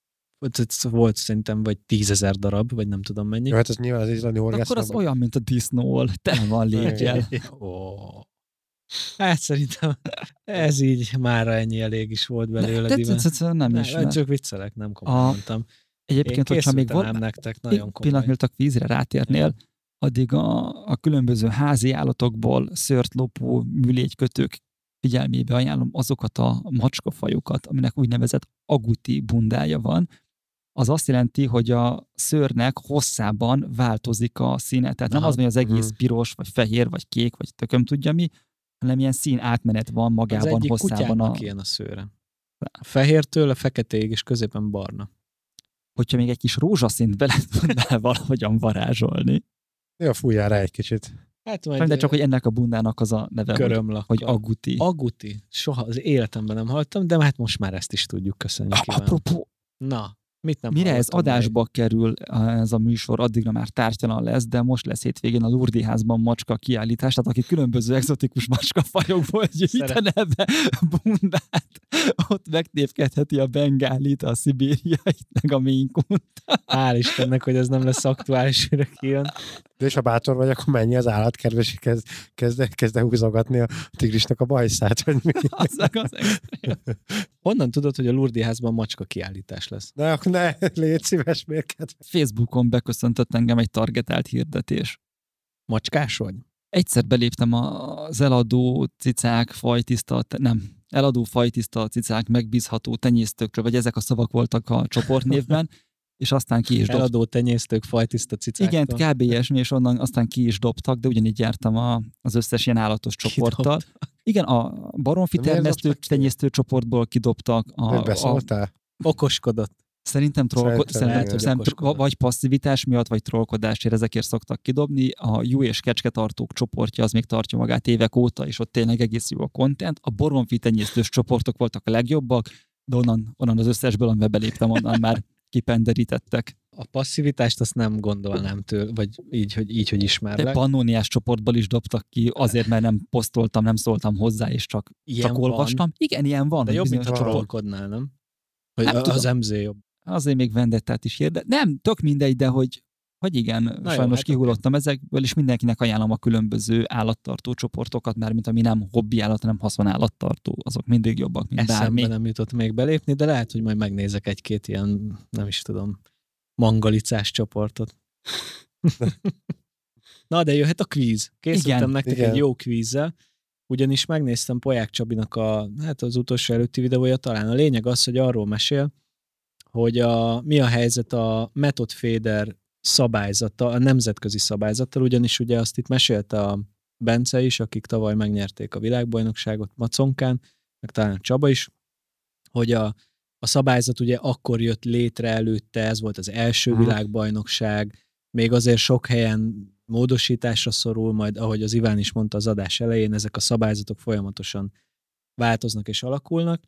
Volt szerintem vagy tízezer darab, vagy nem tudom mennyi. Jó, hát ez nyilván az izlandi Akkor horgászat. az olyan, mint a disznóol, tele van légyel. Ó. Hát szerintem ez így már ennyi elég is volt belőle. De, de, de, nem is. Ne, mert- csak viccelek, nem komolyan A- mondtam. Én Egyébként, hogyha még van, nektek, Nagyon nagyon pillanat, komoly. mielőtt a vízre rátérnél, addig a, a különböző házi állatokból szört lopó műlégykötők figyelmébe ajánlom azokat a macskafajokat, aminek úgynevezett aguti bundája van. Az azt jelenti, hogy a szőrnek hosszában változik a színe. Tehát nem Aha. az, hogy az egész piros, vagy fehér, vagy kék, vagy tököm tudja mi, hanem ilyen szín átmenet van Az magában egyik hosszában. A, ilyen a szőre. A fehértől a feketéig, és középen barna. hogyha még egy kis rózsaszint bele tudnál valahogyan varázsolni. Jó, fújjál rá egy kicsit. Hát majd De csak, hogy ennek a bundának az a neve, hogy, körömlak. hogy aguti. Aguti. Soha az életemben nem hallottam, de hát most már ezt is tudjuk. Köszönjük, Ah, Iván. apropó, Na, mit nem mire ez adásba kerül ez a műsor, addigra már tárgyalan lesz, de most lesz hétvégén a Lurdi házban macska kiállítás, tehát aki különböző exotikus macskafajokból gyűjtene be bundát, ott megtépkedheti a bengálit, a szibériait, meg a még? Hál' Istennek, hogy ez nem lesz aktuális, mire kijön. De és ha bátor vagy, akkor menj az állatkertbe, és kezd, kezd, kezd húzogatni a tigrisnek a bajszát, vagy mi. Az, az. Honnan tudod, hogy a Lurdi házban macska kiállítás lesz? Ne, akkor ne, légy szíves, miért kedves. Facebookon beköszöntött engem egy targetált hirdetés. Macskás vagy? egyszer beléptem az eladó cicák, fajtiszta, nem, eladó fajtiszta cicák, megbízható tenyésztőkről, vagy ezek a szavak voltak a csoportnévben, és aztán ki is dobtak. Eladó tenyésztők, fajtiszta cicáktól. Igen, kb. ilyesmi, és onnan aztán ki is dobtak, de ugyanígy jártam a, az összes ilyen állatos csoporttal. Igen, a baromfi termesztő, tenyésztő csoportból kidobtak. A, a, beszóltál? Okoskodott. Szerintem, trollko- Szerintem szerintem, szerintem vagy passzivitás miatt, vagy trollkodásért ezekért szoktak kidobni. A jó és kecsketartók csoportja az még tartja magát évek óta, és ott tényleg egész jó a content. A boromfi tenyésztős csoportok voltak a legjobbak, de onnan, onnan az összesből, amiben beléptem, onnan már kipenderítettek. A passzivitást azt nem gondolnám tőle, vagy így, hogy, így, hogy De ismerlek. pannóniás csoportból is dobtak ki, azért, mert nem posztoltam, nem szóltam hozzá, és csak, Ilyen csak olvastam. Igen, ilyen van. Van, de jobb, mint ha van. trollkodnál, nem? Hogy Nem az tudom. MZ jobb. Azért még vendettát is ér, de nem, tök mindegy, de hogy, hogy igen, jó, Na sajnos hát hát kihullottam ezekből, és mindenkinek ajánlom a különböző állattartó csoportokat, mert mint ami nem hobbi állat, hanem haszon állattartó, azok mindig jobbak, mint Eszembe bármi. nem jutott még belépni, de lehet, hogy majd megnézek egy-két ilyen, nem is tudom, mangalicás csoportot. Na, de jöhet a kvíz. Készültem Igen. nektek Igen. egy jó kvízzel, ugyanis megnéztem Poják Csabinak a, hát az utolsó előtti videója talán. A lényeg az, hogy arról mesél, hogy a, mi a helyzet a Method Fader szabályzata, a nemzetközi szabályzattal, ugyanis ugye azt itt mesélte a Bence is, akik tavaly megnyerték a világbajnokságot Maconkán, meg talán Csaba is, hogy a, a szabályzat ugye akkor jött létre előtte, ez volt az első Mhm. világbajnokság, még azért sok helyen módosításra szorul, majd ahogy az Iván is mondta az adás elején, ezek a szabályzatok folyamatosan változnak és alakulnak.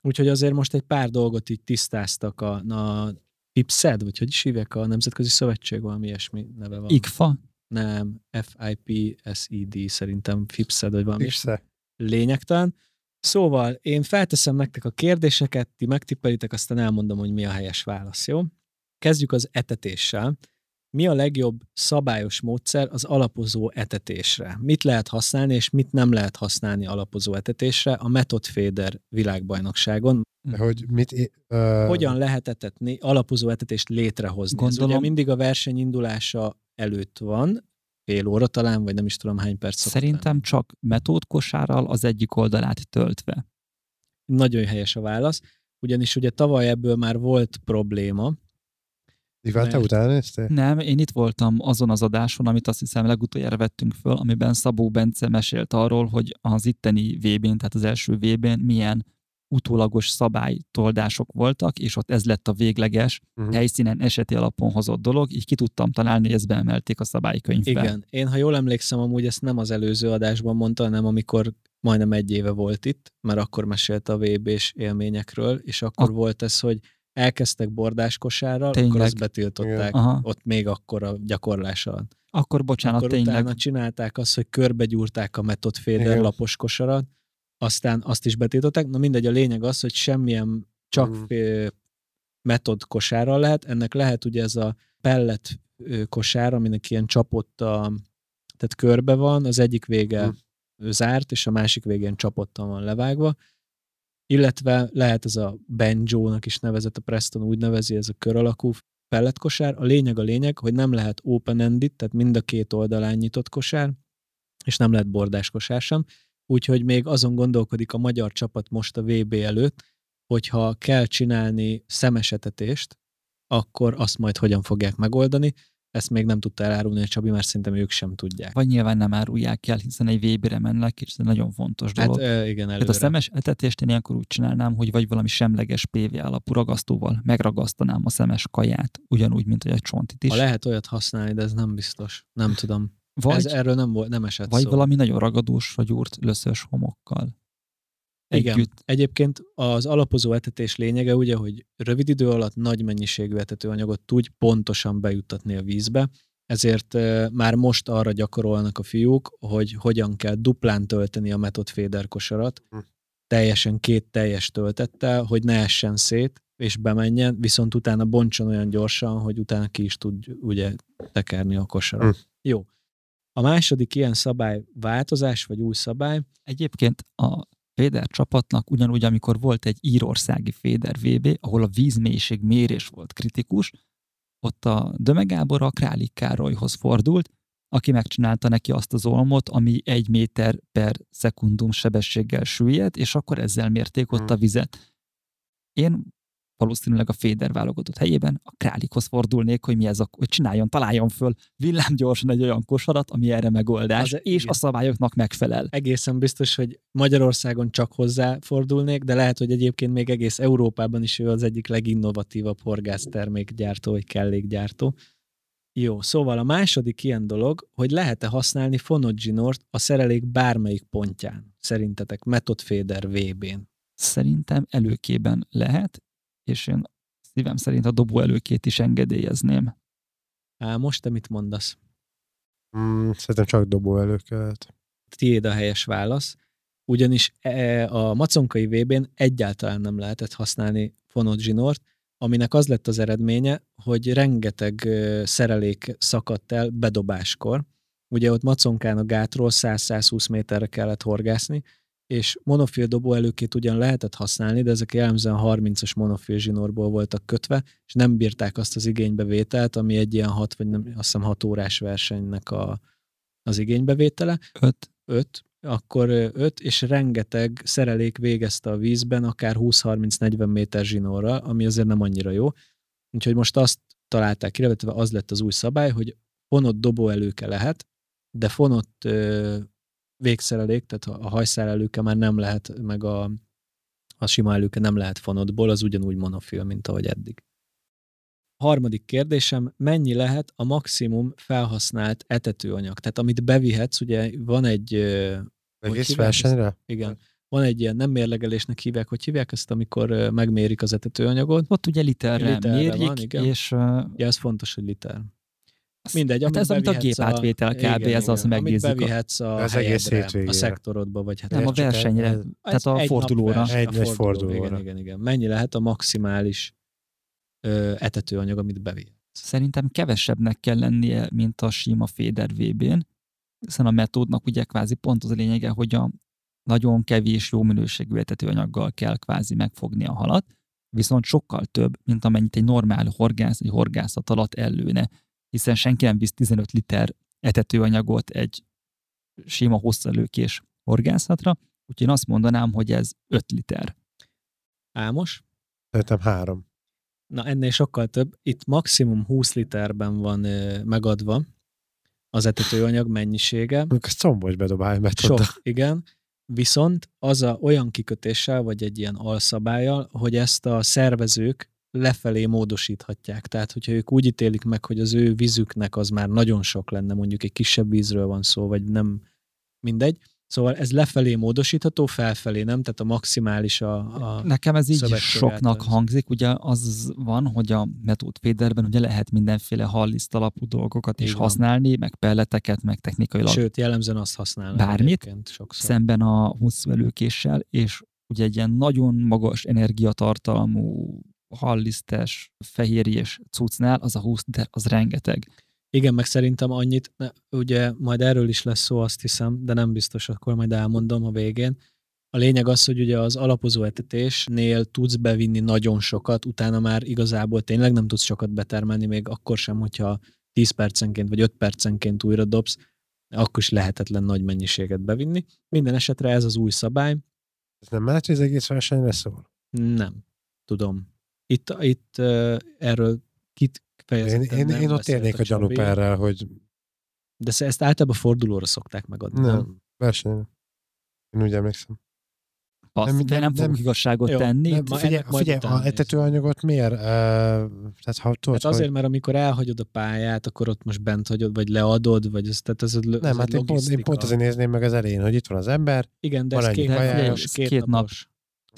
Úgyhogy azért most egy pár dolgot így tisztáztak a, a FIPSED, vagy hogy is hívják a Nemzetközi Szövetség, valami ilyesmi neve van. IKFA? Nem, FIPSED szerintem FIPSED, vagy valami Persze. lényegtelen. Szóval én felteszem nektek a kérdéseket, ti megtippelitek, aztán elmondom, hogy mi a helyes válasz, jó? Kezdjük az etetéssel. Mi a legjobb szabályos módszer az alapozó etetésre? Mit lehet használni, és mit nem lehet használni alapozó etetésre a Method Fader világbajnokságon? Hogy mit... Ö, Hogyan lehet etetni, alapozó etetést létrehozni? Ez Gondolom- ugye mindig a verseny indulása előtt van, fél óra talán, vagy nem is tudom hány perc. szokott lenni. Szerintem csak metódkosárral az egyik oldalát töltve. Nagyon helyes a válasz, ugyanis ugye tavaly ebből már volt probléma, Mert- utána néztél? Nem, én itt voltam azon az adáson, amit azt hiszem legutoljára vettünk föl, amiben Szabó Bence mesélt arról, hogy az itteni VB-n, tehát az első VB-n milyen utólagos szabálytoldások voltak, és ott ez lett a végleges, Mhm. helyszínen eseti alapon hozott dolog, így ki tudtam találni, hogy ezt beemelték a szabálykönyvbe. Igen. Én, ha jól emlékszem, amúgy ezt nem az előző adásban mondta, hanem amikor majdnem egy éve volt itt, mert akkor mesélte a VB-s élményekről, és akkor Ak- volt ez, hogy elkezdtek bordáskosárral, akkor Tényleg. azt betiltották, Aha. ott még akkor a gyakorlás alatt. Akkor bocsánat, akkor tényleg. utána csinálták azt, hogy körbegyúrták a Method Fader Igen. lapos kosarat, aztán azt is betiltották. Na mindegy, a lényeg az, hogy semmilyen csak Mm. metod kosárral lehet. Ennek lehet ugye ez a pellet kosár, aminek ilyen csapott a, tehát körbe van, az egyik vége mm. zárt, és a másik végén csapottan van levágva. Illetve lehet ez a banjo-nak is nevezett, a Preston úgy nevezi, ez a kör alakú pelletkosár. A lényeg a lényeg, hogy nem lehet open-ended, tehát mind a két oldalán nyitott kosár, és nem lehet bordás kosár sem. Úgyhogy még azon gondolkodik a magyar csapat most a VB előtt, hogyha kell csinálni szemesetetést, akkor azt majd hogyan fogják megoldani. Ezt még nem tudta elárulni a Csabi, mert szerintem ők sem tudják. Vagy nyilván nem árulják el, hiszen egy VB-re mennek, és ez egy nagyon fontos Hát dolog. ö, igen, előre. a szemes etetést én ilyenkor úgy csinálnám, hogy vagy valami semleges PV alapú ragasztóval megragasztanám a szemes kaját, ugyanúgy, mint hogy a csontit is. Ha lehet olyat használni, de ez nem biztos. Nem tudom. vagy, Ez, erről nem, volt, nem esett vagy szó. valami nagyon ragadósra gyúrt löszös homokkal. Igen. Együtt. Egyébként az alapozó etetés lényege ugye, hogy rövid idő alatt nagy mennyiségű etetőanyagot tudj pontosan bejuttatni a vízbe, ezért már most arra gyakorolnak a fiúk, hogy hogyan kell duplán tölteni a Method Fader kosarat, Hm. teljesen két teljes töltettel, hogy ne essen szét, és bemenjen, viszont utána bontson olyan gyorsan, hogy utána ki is tud ugye tekerni a kosarat. Hm. Jó. A második ilyen szabály változás, vagy új szabály, Egyébként a Féder csapatnak ugyanúgy, amikor volt egy írországi Féder VB, ahol a vízmélység mérés volt kritikus, ott a Döme Gábor a Králik Károlyhoz fordult, aki megcsinálta neki azt az olmot, ami egy méter per szekundum sebességgel süllyed, és akkor ezzel mérték ott Hmm. a vizet. Én valószínűleg a Féder válogatott helyében a Králikhoz fordulnék, hogy mi ez a, hogy csináljon, találjon föl villámgyorsan egy olyan kosarat, ami erre megoldás, Az- és igen. a szabályoknak megfelel. egészen biztos, hogy Magyarországon csak hozzá fordulnék, de lehet, hogy egyébként még egész Európában is ő az egyik leginnovatívabb horgásztermékgyártó, vagy kellékgyártó. Jó, szóval a második ilyen dolog, hogy lehet-e használni fonogginort a szerelék bármelyik pontján, szerintetek Method Fader VB-n. Szerintem előkében lehet, és én szívem szerint a dobó előkét is engedélyezném. Most te mit mondasz? Mm, szerintem csak dobó elő kellett. Tiéd a helyes válasz, ugyanis e- a maconkai VB-n egyáltalán nem lehetett használni fonogginort, aminek az lett az eredménye, hogy rengeteg szerelék szakadt el bedobáskor. Ugye ott maconkán a gátról 100-120 méterre kellett horgászni, és monofil dobó előkét ugyan lehetett használni, de ezek jellemzően 30-as monofil zsinórból voltak kötve, és nem bírták azt az igénybevételt, ami egy ilyen 6 vagy nem, azt hiszem 6 órás versenynek a, az igénybevétele. Öt. 5, akkor 5, és rengeteg szerelék végezte a vízben, akár 20-30-40 méter zsinórral, ami azért nem annyira jó. Úgyhogy most azt találták ki, az lett az új szabály, hogy fonott dobóelőke lehet, de fonott ö, végszerelék, tehát a hajszálelőke már nem lehet, meg a, a sima előke nem lehet fonottból, az ugyanúgy monofil, mint ahogy eddig. Harmadik kérdésem, mennyi lehet a maximum felhasznált etetőanyag? Tehát amit bevihetsz, ugye van egy, ezt? versenyre? igen, van egy ilyen nem mérlegelésnek hívják, hogy hívják ezt, amikor megmérik az etetőanyagot. Ott ugye literre, Literre mérjik, van, igen. és uh, Ja, ez fontos, hogy liter. Mindegy, hát ez, amit a gépátvétel kb. ez az, hogy Amit megnézzük. A, bevihetsz a, Az egész hétvégére. a szektorodba, vagy hát nem, a versenyre, ez- tehát a egy fordulóra. Egy- a egy forduló, fordulóra. Igen, igen, igen. Mennyi lehet a maximális ö, etetőanyag, amit bevihetsz? Szerintem kevesebbnek kell lennie, mint a sima Féder VB-n, hiszen a metódnak ugye kvázi pont az a lényege, hogy a nagyon kevés jó minőségű etetőanyaggal kell kvázi megfogni a halat, viszont sokkal több, mint amennyit egy normál horgász, egy horgászat alatt ellőne, hiszen senki nem visz 15 liter etetőanyagot egy sima hosszalőkés horgászatra, úgyhogy én azt mondanám, hogy ez 5 liter. Ámos? Szerintem három. Na, ennél sokkal több. Itt maximum 20 literben van ö, megadva az etetőanyag mennyisége. Ezt combos bedobálj Sok, metoda. igen. Viszont az a olyan kikötéssel, vagy egy ilyen alszabályjal, hogy ezt a szervezők lefelé módosíthatják. Tehát, hogyha ők úgy ítélik meg, hogy az ő vízüknek az már nagyon sok lenne, mondjuk egy kisebb vízről van szó, vagy nem mindegy. Szóval ez lefelé módosítható, felfelé nem, tehát a maximális a... a Nekem ez így soknak hangzik, ugye az van, hogy a Method Faderben ugye lehet mindenféle halliszt alapú dolgokat is Így van. használni, meg pelleteket, meg technikailag Sőt, jellemzően azt használnak Bármit? sokszor. szemben a hosszú előkéssel, és ugye egy ilyen nagyon magas energiatartalmú hallisztes, fehérjés cuccnál az a 20 liter, az rengeteg. Igen, meg szerintem annyit, ne, ugye majd erről is lesz szó, azt hiszem, de nem biztos, akkor majd elmondom a végén. A lényeg az, hogy ugye az alapozó etetésnél tudsz bevinni nagyon sokat, utána már igazából tényleg nem tudsz sokat betermelni, még akkor sem, hogyha 10 percenként vagy 5 percenként újra dobsz, akkor is lehetetlen nagy mennyiséget bevinni. Minden esetre ez az új szabály. Ez nem lehet, hogy az egész versenyre szól? Nem, tudom. Itt, itt uh, erről kit Én, kifejezetten én, nem én ott érnék a gyanúperrel, hogy De ezt általában fordulóra szokták megadni. Nem. nem, versenyre. Én úgy emlékszem. Passz, Nem, de nem- nem, igazságot Jó, tenni. nem, figyelj, figyelj a etetőanyagot miért? Uh, tehát ha tudod, Hát azért, hogy... mert amikor elhagyod a pályát, akkor ott most bent hagyod, vagy leadod, vagy ez, tehát ez, ez Nem, hát én pont, én pont azért nézném meg az elején, hogy itt van az ember, Igen, de van ez két, ez két, két nap.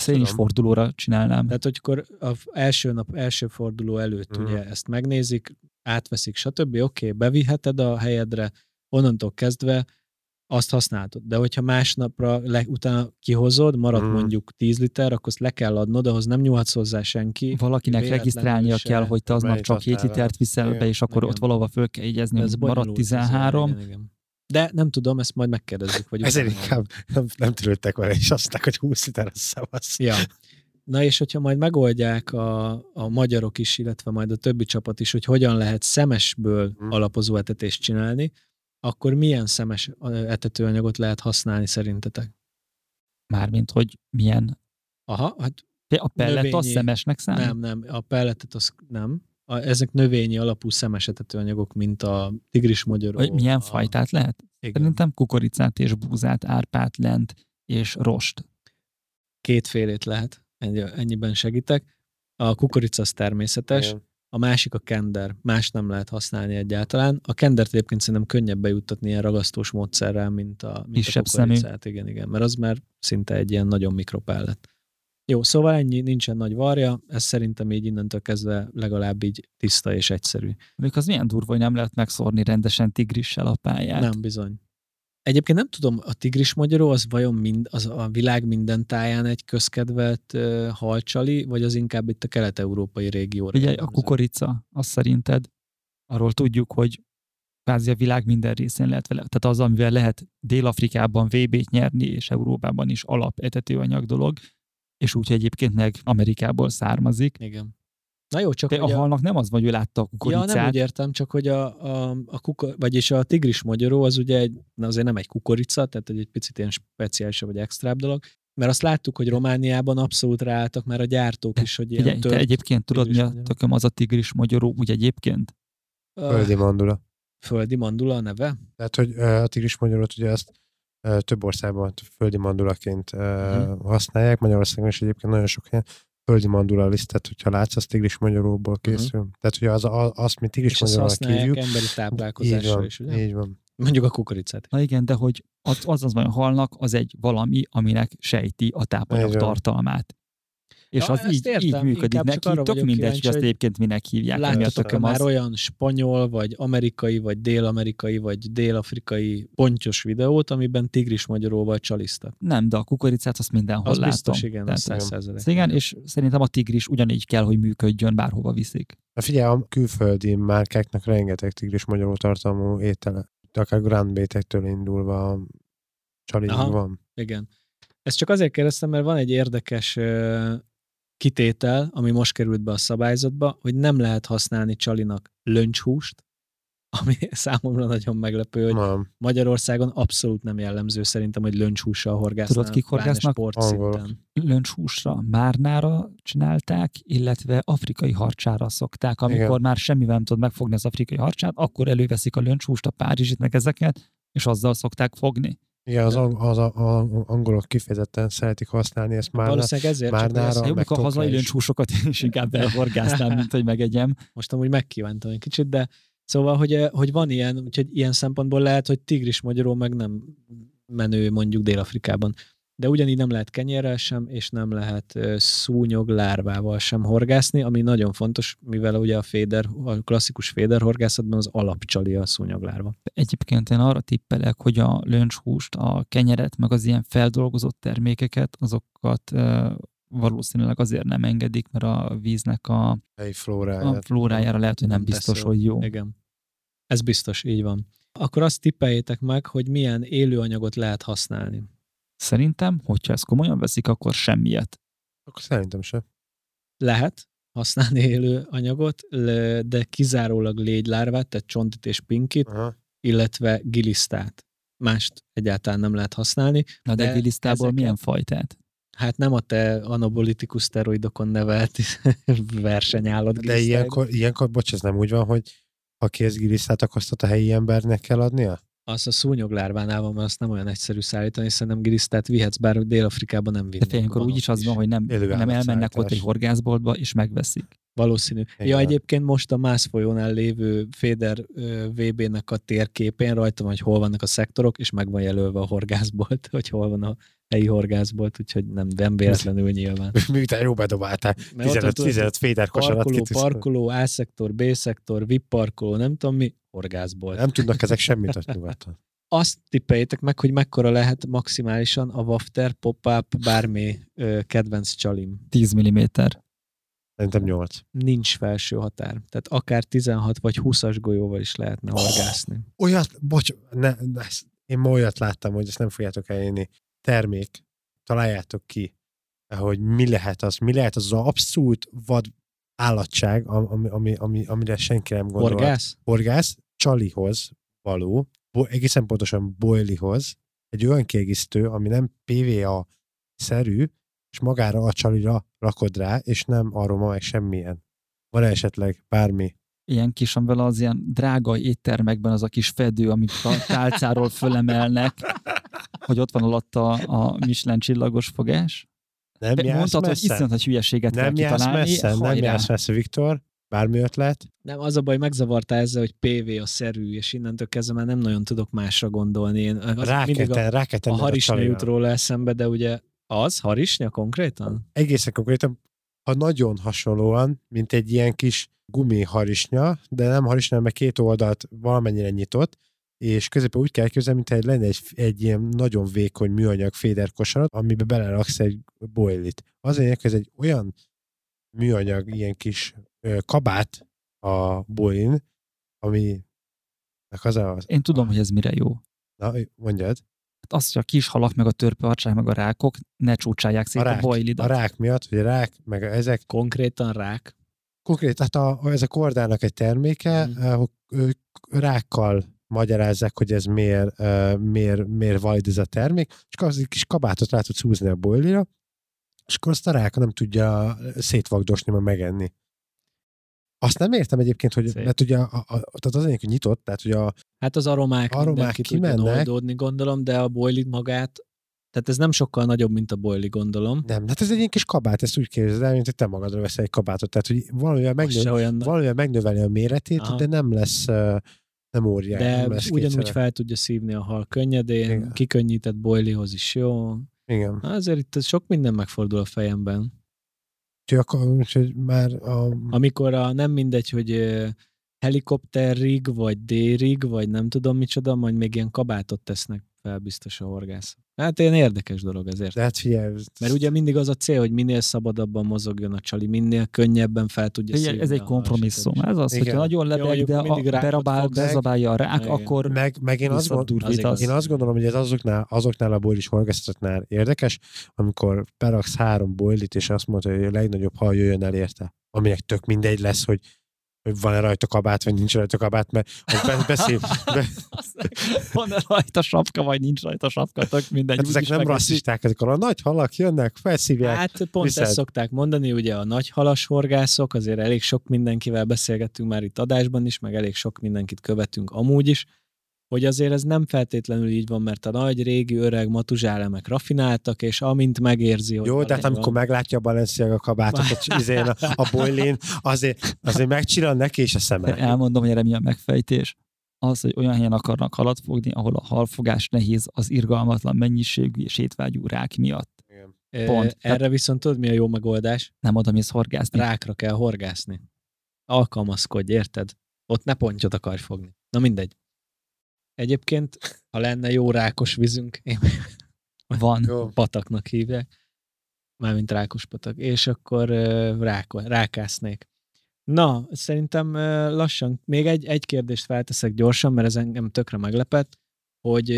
Én is fordulóra csinálnám. Tehát, hogyha a f- első nap, első forduló előtt Mhm. ugye ezt megnézik, átveszik, stb. Oké, okay, beviheted a helyedre, onnantól kezdve azt használtod. De hogyha másnapra le, utána kihozod, marad Mhm. mondjuk 10 liter, akkor azt le kell adnod, ahhoz nem nyúlhatsz hozzá senki. Valakinek regisztrálnia se- kell, hogy te aznap csak 7 határa. litert viszel Igen, be, és akkor igen. ott valahova föl kell jegyezni, Ez hogy marad bonyolult, ez, 13. igen, igen. De nem tudom, ezt majd megkérdezzük. Vagy ezért inkább nem, nem törődtek vele, és azt mondták, hogy 20 liter a szavasz. Ja. Na és hogyha majd megoldják a, a magyarok is, illetve majd a többi csapat is, hogy hogyan lehet szemesből Mhm. alapozó etetést csinálni, akkor milyen szemes etetőanyagot lehet használni szerintetek? Mármint, hogy milyen. Aha, hát A pellet az Növényi- szemesnek számít? nem, nem, a pelletet az nem. A, ezek növényi alapú szemes etetőanyagok, mint a tigrismagyarók. Vagy milyen a, fajtát lehet? Igen, Szerintem kukoricát és búzát, árpát, lent és rost. kétfélét lehet, ennyi, ennyiben segítek. A kukorica az természetes, Igen. a másik a kender, más nem lehet használni egyáltalán. A kendert egyébként szerintem könnyebb bejuttatni ilyen ragasztós módszerrel, mint a, mint Kisebb a szemű. kukoricát. Igen, igen, mert az már szinte egy ilyen nagyon mikropellet. Jó, szóval ennyi, nincsen nagy varja, ez szerintem így innentől kezdve legalább így tiszta és egyszerű. Még az milyen durva, hogy nem lehet megszórni rendesen tigrissel a pályát. Nem, bizony. Egyébként nem tudom, a tigris magyaró az vajon mind, az a világ minden táján egy közkedvelt uh, halcsali, vagy az inkább itt a kelet-európai régióra? Ugye a kukorica, azt szerinted, arról tudjuk, hogy kvázi a világ minden részén lehet vele. Tehát az, amivel lehet Dél-Afrikában VB-t nyerni, és Európában is alap etetőanyag dolog, és úgy egyébként meg Amerikából származik. Igen. Na jó, csak De a halnak nem az, van, hogy ő látta a Ja, kukoricát. nem úgy értem, csak hogy a, a, a kuka, vagyis a tigris magyaró az ugye egy, na azért nem egy kukorica, tehát egy, egy picit ilyen speciálisabb vagy extrább dolog, mert azt láttuk, hogy Romániában abszolút ráálltak már a gyártók is, hogy ilyen te tört, egyébként tudod, mi a tököm az a tigris magyaró, úgy egyébként? Földi mandula. földi mandula a neve? Tehát, hogy a tigris magyarót ugye azt több országban földi mandulaként ö, Mhm. használják, Magyarországon is egyébként nagyon sok helyen földi mandula lisztet, hogyha látsz, az tigris magyaróból készül. Tehát, hogy az, az, azt mi tigris Mhm. Használják hívjuk, emberi így táplálkozásra van, is, ugye? így van. Mondjuk a kukoricát. Na igen, de hogy az az, az halnak, az egy valami, aminek sejti a tápanyag tartalmát. És Ja, az így, értem, így működik neki, tök mindegy, kíváncsi, hogy azt egyébként minek hívják. tököm már az. olyan spanyol, vagy amerikai, vagy dél-amerikai, vagy dél-afrikai pontyos videót, amiben tigris magyaróval csalisztak? Nem, de a kukoricát azt mindenhol Az látom. biztos, igen, az Tehát, száz százalék. igen, és szerintem a tigris ugyanígy kell, hogy működjön, bárhova viszik. Na figyelj, a külföldi márkáknak rengeteg tigris magyaró tartalmú étele. De akár Grand Bétektől indulva csalig van. Igen. Ezt csak azért kérdeztem, mert van egy érdekes kitétel, ami most került be a szabályzatba, hogy nem lehet használni csalinak löncshúst, ami számomra nagyon meglepő, hogy Nem. Magyarországon abszolút nem jellemző szerintem, hogy löncshússal horgásznak. Tudod, kik horgásznak? Löncshúsra, márnára csinálták, illetve afrikai harcsára szokták. Amikor Igen. már semmivel nem tudod megfogni az afrikai harcsát, akkor előveszik a löncshúst, a párizsit, meg ezeket, és azzal szokták fogni. Igen, az, ang- az, a- az angolok kifejezetten szeretik használni ezt már. Valószínűleg ezért már csak nára- A Jobb, a hazai én is inkább elhorgáztam, mint hogy megegyem. most amúgy megkívántam egy kicsit, de szóval, hogy, eh, hogy van ilyen, úgyhogy ilyen szempontból lehet, hogy tigris magyaró meg nem menő mondjuk Dél-Afrikában. De ugyanígy nem lehet kenyérrel sem, és nem lehet szúnyog lárvával sem horgászni, ami nagyon fontos, mivel ugye a féder, a klasszikus féder horgászatban az alapcsali a szúnyoglárva. Egyébként én arra tippelek, hogy a löncshúst, a kenyeret, meg az ilyen feldolgozott termékeket, azokat valószínűleg azért nem engedik, mert a víznek a, helyi a flórájára lehet, hogy nem biztos, jó. hogy jó. Igen. Ez biztos, így van. Akkor azt tippeljétek meg, hogy milyen élőanyagot lehet használni. Szerintem, hogyha ezt komolyan veszik, akkor semmiet. Akkor szerintem sem. lehet használni élő anyagot, de kizárólag légylárvát, tehát csontit és pinkit, Aha. illetve gilisztát. Mást egyáltalán nem lehet használni. Na de, De gilisztából ezeket- milyen fajtát? Hát nem a te anabolitikus szteroidokon nevelt versenyállat De ilyenkor, ilyenkor, bocs, ez nem úgy van, hogy ha kész gilisztát, akkor azt a helyi embernek kell adnia? Az a szúnyoglárvánál van, mert azt nem olyan egyszerű szállítani, szerintem gilisztát vihetsz, bár Dél-Afrikában nem De vinnék. félnkor van úgyis az van, hogy nem, Élő nem elmennek állatszállítás. ott egy horgászboltba, és megveszik. Valószínű. Ja, Igen. egyébként most a Mász folyónál lévő Féder VB-nek a térképén rajta van, hogy hol vannak a szektorok, és meg van jelölve a horgászbolt, hogy hol van a helyi horgászbolt, úgyhogy nem, nem véletlenül nyilván. Miután jó bedobáltál, Mert ott 15, tudod, 15 féder kosarat Parkoló, kitűz. parkoló, A-szektor, B-szektor, VIP parkoló, nem tudom mi, horgászbolt. Nem tudnak ezek semmit ott nyugaton. Azt tippeljétek meg, hogy mekkora lehet maximálisan a Wafter pop-up bármi ö, kedvenc csalim. 10 mm. Szerintem 8. Nincs felső határ. Tehát akár 16 vagy 20-as golyóval is lehetne horgászni. Olyat, bocs, ne, ne, én ma olyat láttam, hogy ezt nem fogjátok elérni. Termék, találjátok ki, hogy mi lehet az, mi lehet az az abszolút vad állatság, ami, ami, ami, amire senki nem gondol. Horgász? Horgász, csalihoz való, bo, egészen pontosan boilihoz, egy olyan kiegészítő, ami nem PVA-szerű, és magára a csalira rakod rá, és nem aroma meg semmilyen. Van esetleg bármi? Ilyen kis, amivel az ilyen drága éttermekben az a kis fedő, amit a tálcáról fölemelnek, hogy ott van alatta a Michelin csillagos fogás. Nem Te jársz Mondtad, hogy messze? iszonyat nagy hülyeséget Nem kell jársz kitalálni. messze, nem hajrá. jársz messze, Viktor. Bármi ötlet? Nem, az a baj, megzavarta ezzel, hogy PV a szerű, és innentől kezdve már nem nagyon tudok másra gondolni. Én az Rá kell, mindig a, ten, rá kell a csalira. jut róla eszembe, de ugye az harisnya konkrétan? Egészen konkrétan, ha nagyon hasonlóan, mint egy ilyen kis gumi harisnya, de nem harisnya, mert két oldalt valamennyire nyitott, és középen úgy kell elképzelni, mint egy lenne egy, egy ilyen nagyon vékony műanyag féderkosarat, amiben beleraksz egy boilit. Az lényeg, hogy ez egy olyan műanyag, ilyen kis ö, kabát a boilin, ami az az... Én tudom, hogy ez mire jó. Na, mondjad. Az, hogy a kis halak, meg a törpeharcsák, meg a rákok ne csúcsálják szét A rák, a boilidat. a rák miatt, hogy a rák, meg ezek Konkrétan rák? Konkrét, tehát a, a, ez a kordának egy terméke, mm. ők rákkal magyarázzák, hogy ez miért, uh, miért, miért valid ez a termék, és akkor az egy kis kabátot rá tudsz húzni a boilira, és akkor azt a rák nem tudja szétvagdosni, meg megenni. Azt nem értem egyébként, hogy, Szép. mert ugye a, a, tehát az egyik, hogy nyitott, tehát ugye a, Hát az aromák, Aromák kimennek. oldódni, gondolom, de a boilit magát, tehát ez nem sokkal nagyobb, mint a boili, gondolom. nem, hát ez egy ilyen kis kabát, ezt úgy képzeld el, mint hogy te magadra veszel egy kabátot, tehát hogy valamivel, se olyan, valamivel megnöveli a méretét, Aha. de nem lesz nem óriás. de nem lesz ugyanúgy kétszeres. fel tudja szívni a hal könnyedén, Igen. kikönnyített boilihoz is jó. Igen. Azért itt sok minden megfordul a fejemben. Úgyhogy, már a, Amikor a, nem mindegy, hogy helikopterrig, vagy dérig, vagy nem tudom micsoda, majd még ilyen kabátot tesznek fel biztos a horgász. Hát ilyen érdekes dolog ezért. de hát figyelj, Mert ugye mindig az a cél, hogy minél szabadabban mozogjon a csali, minél könnyebben fel tudja szívni ez egy kompromisszum. Ez az, Igen. hogyha nagyon lebeg, de mindig a, berabál, bezabálja a rák, Igen. akkor meg, meg én, azt gond, visszadurvítasz. az igaz. én azt gondolom, hogy ez azoknál, azoknál a boilis horgászatoknál érdekes, amikor beraksz három boilit, és azt mondod, hogy a legnagyobb hal jöjjön el érte. Aminek tök mindegy lesz, hogy hogy van-e rajta kabát, vagy nincs rajta kabát, mert hogy be, beszél, be, Van-e rajta sapka, vagy nincs rajta sapka, tök mindegy. hát ezek nem megveszik. rasszisták, ezek a nagy halak jönnek, felszívják. Hát pont viszed. ezt szokták mondani, ugye a nagy halas horgászok, azért elég sok mindenkivel beszélgettünk már itt adásban is, meg elég sok mindenkit követünk amúgy is, hogy azért ez nem feltétlenül így van, mert a nagy, régi, öreg matuzsálemek rafináltak, és amint megérzi, hogy Jó, de hát amikor van- meglátja a Balenciaga kabátot a, izén, a, a boilin, azért, azért megcsillan neki is a szeme. Elmondom, hogy erre mi a megfejtés. Az, hogy olyan helyen akarnak halat fogni, ahol a halfogás nehéz az irgalmatlan mennyiségű és étvágyú rák miatt. Ö, pont. Erre viszont tudod, mi a jó megoldás? Nem oda mész horgászni. Rákra kell horgászni. Alkalmazkodj, érted? Ott ne pontyot akarj fogni. Na mindegy. Egyébként, ha lenne jó rákos vízünk, én Van. Jó. pataknak hívják, mármint rákos patak, és akkor ö, ráko, rákásznék. Na, szerintem lassan, még egy, egy kérdést felteszek gyorsan, mert ez engem tökre meglepett, hogy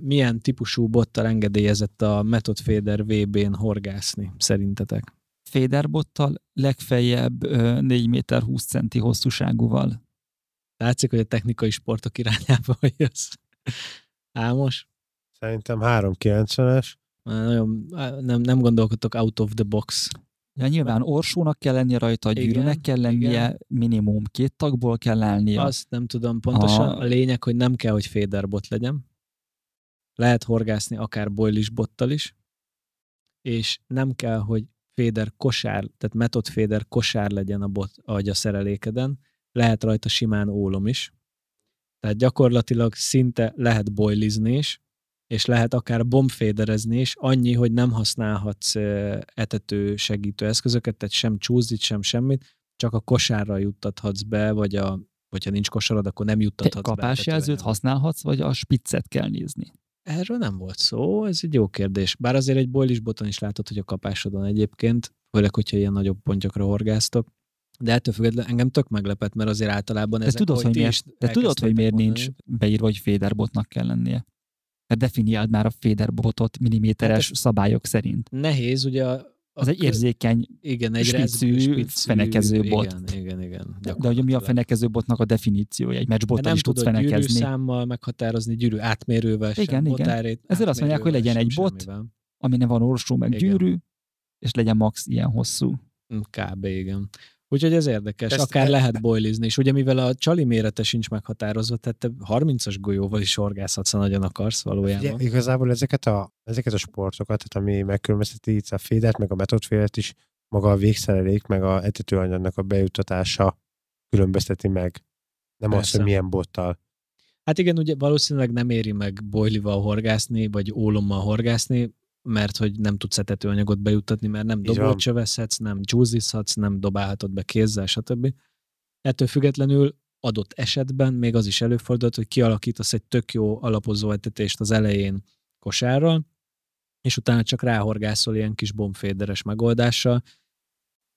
milyen típusú bottal engedélyezett a Method Fader VB-n horgászni, szerintetek? Féderbottal legfeljebb ö, 4 méter 20 centi hosszúságúval. Látszik, hogy a technikai sportok irányába jössz. Álmos? Szerintem 390-es. Már Nagyon, nem, nem gondolkodtok out of the box. Ja, nyilván orsónak kell lennie rajta, gyűrűnek kell lennie, igen. minimum két tagból kell állnia. Azt nem tudom pontosan. A- A lényeg, hogy nem kell, hogy féderbot legyen. Lehet horgászni akár boilis bottal is, és nem kell, hogy féder kosár, tehát metod féder kosár legyen a bot, a szerelékeden. Lehet rajta simán ólom is. Tehát gyakorlatilag szinte lehet boilizni is, és lehet akár bombféderezni is, annyi, hogy nem használhatsz etető segítő eszközöket, tehát sem csúzdit, sem semmit, csak a kosárra juttathatsz be, vagy a, hogyha nincs kosarad, akkor nem Te juttathatsz be. kapásjelzőt használhatsz, vagy a spiccet kell nézni? Erről nem volt szó, ez egy jó kérdés. Bár azért egy boilis boton is látod, hogy a kapásodon egyébként, főleg, hogyha ilyen nagyobb pontjokra horgáztok. De ettől függetlenül engem tök meglepett, mert azért általában De ezek, tudod, hogy miért, de tudod, hogy miért nincs beírva, hogy féderbotnak kell lennie? Mert definiáld már a féderbotot milliméteres Hát szabályok szerint. Nehéz, ugye a, Az egy érzékeny, igen, egy spicű, spicű, fenekező bot. Igen, igen, igen. de hogy mi a fenekező botnak a definíciója? Egy De meccsbottal nem is tudsz fenekezni. gyűrűszámmal meghatározni, gyűrű átmérővel sem, Igen, igen. botárét Ezért azt mondják, hogy legyen egy bot, semmivel. Ami nem van orsó, meg Igen. gyűrű, és legyen max ilyen hosszú. Kb. igen. Úgyhogy ez érdekes, Ezt- akár e- lehet boilizni, és ugye mivel a csali mérete sincs meghatározva, tehát te 30-as golyóval is horgászhatsz, ha nagyon akarsz valójában. Ugye, igazából ezeket a, ezeket a sportokat, tehát ami megkülönbözteti itt a fédert, meg a metodfédert is, maga a végszerelék, meg a etetőanyagnak a bejuttatása különbözteti meg. Nem az, Persze. hogy milyen bottal. Hát igen, ugye valószínűleg nem éri meg boilival horgászni, vagy ólommal horgászni, mert hogy nem tudsz etetőanyagot bejuttatni, mert nem dobót csöveszhetsz, nem csúzizhatsz, nem dobálhatod be kézzel, stb. Ettől függetlenül adott esetben még az is előfordult, hogy kialakítasz egy tök jó alapozó etetést az elején kosárral, és utána csak ráhorgászol ilyen kis bombféderes megoldással,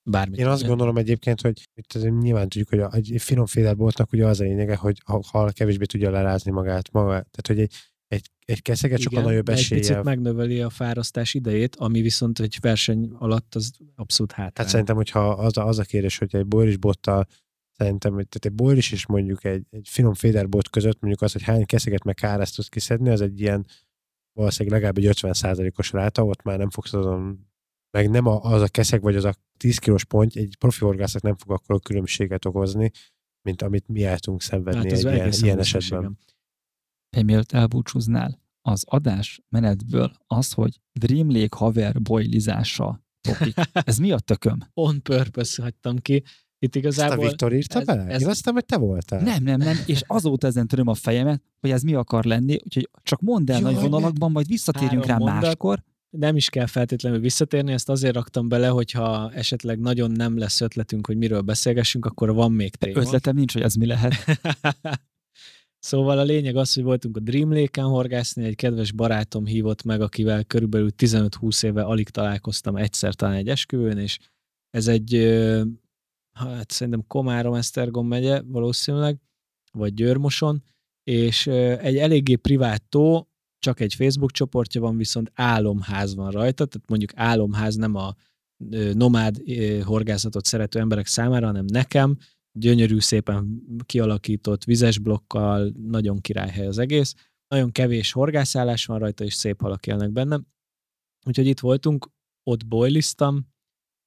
bármit. Én azt ugye. gondolom egyébként, hogy itt nyilván tudjuk, hogy a- egy finom féderboltnak ugye az a lényege, hogy a hal kevésbé tudja lerázni magát. Maga, tehát, hogy egy, egy, egy keszeget sokkal Igen, nagyobb de egy picit megnöveli a fárasztás idejét, ami viszont egy verseny alatt az abszolút hátrány. Hát szerintem, hogyha az a, az a kérdés, hogy egy boilis bottal szerintem, hogy tehát egy boilis és mondjuk egy, egy finom féderbot között mondjuk az, hogy hány keszeget meg kárázt tudsz kiszedni, az egy ilyen valószínűleg legalább egy 50%-os ráta, ott már nem fogsz azon meg nem a, az a keszeg, vagy az a 10 kilós pont, egy profi horgásznak nem fog akkor különbséget okozni, mint amit mi el tudunk szenvedni Hát egy ilyen, ilyen esetben. Mielőtt elbúcsúznál, az adás menetből az, hogy Dream Lake haver boilizása topik. Ez mi a tököm? On purpose hagytam ki. Itt Ezt a igazából... Viktor írta ez- bele? ez- Én azt hogy te voltál. Nem, nem, nem, és azóta ezen töröm a fejemet, hogy ez mi akar lenni, úgyhogy csak mondd el Jaj, nagy vonalakban, majd visszatérjünk rá mondat. máskor. nem is kell feltétlenül visszatérni, ezt azért raktam bele, hogyha esetleg nagyon nem lesz ötletünk, hogy miről beszélgessünk, akkor van még téma. Ötletem nincs, hogy ez mi lehet. szóval a lényeg az, hogy voltunk a Dream Lake-en horgászni, egy kedves barátom hívott meg, akivel körülbelül 15-20 éve alig találkoztam egyszer talán egy esküvőn, és ez egy, hát szerintem Komárom, Esztergom megye valószínűleg, vagy Győrmoson, és egy eléggé privát tó, csak egy Facebook csoportja van, viszont álomház van rajta, tehát mondjuk álomház nem a nomád horgászatot szerető emberek számára, hanem nekem, gyönyörű, szépen kialakított vizes blokkal, nagyon királyhely az egész. Nagyon kevés horgászállás van rajta, és szép halak élnek benne. Úgyhogy itt voltunk, ott boiliztam,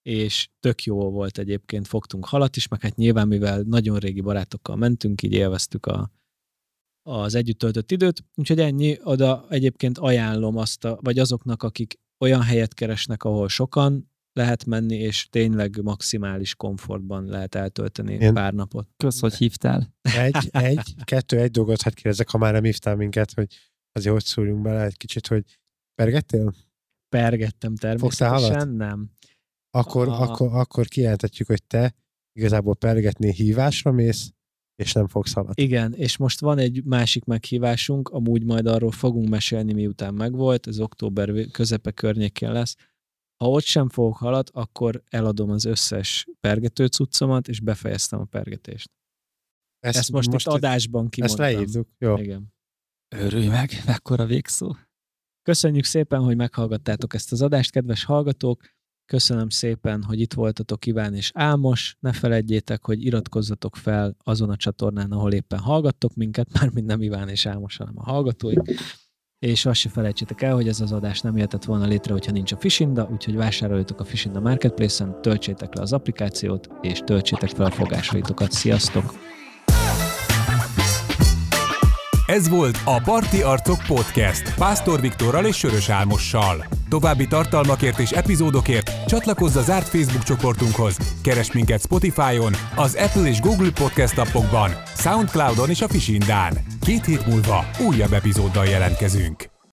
és tök jó volt egyébként, fogtunk halat is, meg hát nyilván, mivel nagyon régi barátokkal mentünk, így élveztük a, az együtt töltött időt, úgyhogy ennyi, oda egyébként ajánlom azt, a, vagy azoknak, akik olyan helyet keresnek, ahol sokan lehet menni, és tényleg maximális komfortban lehet eltölteni Én... pár napot. Kösz, hogy hívtál. Egy, egy, kettő, egy dolgot hát kérdezek, ha már nem hívtál minket, hogy azért hogy szúrjunk bele egy kicsit, hogy pergettél? Pergettem természetesen, nem. Akkor, a... akkor, akkor kijelentetjük, hogy te igazából pergetni hívásra mész, és nem fogsz halat. Igen, és most van egy másik meghívásunk, amúgy majd arról fogunk mesélni, miután megvolt, ez október közepe környékén lesz. Ha ott sem fogok halat, akkor eladom az összes pergető cuccomat, és befejeztem a pergetést. Ezt, ezt most, most itt adásban kimondtam. Ezt leírtuk, jó. Igen. Örülj meg, mekkora végszó. Köszönjük szépen, hogy meghallgattátok ezt az adást, kedves hallgatók! Köszönöm szépen, hogy itt voltatok Iván és Ámos. Ne felejtjétek, hogy iratkozzatok fel azon a csatornán, ahol éppen hallgattok minket, mármint nem Iván és Ámos, hanem a hallgatóink. És azt se felejtsétek el, hogy ez az adás nem jöhetett volna létre, hogyha nincs a Fishinda, úgyhogy vásároljatok a Fishinda Marketplace-en, töltsétek le az applikációt, és töltsétek fel a fogásaitokat. Sziasztok! Ez volt a Parti Arcok Podcast Pásztor Viktorral és Sörös Álmossal. További tartalmakért és epizódokért csatlakozz a zárt Facebook csoportunkhoz. Keres minket Spotify-on, az Apple és Google Podcast appokban, Soundcloud-on és a Fisindán. Két hét múlva újabb epizóddal jelentkezünk.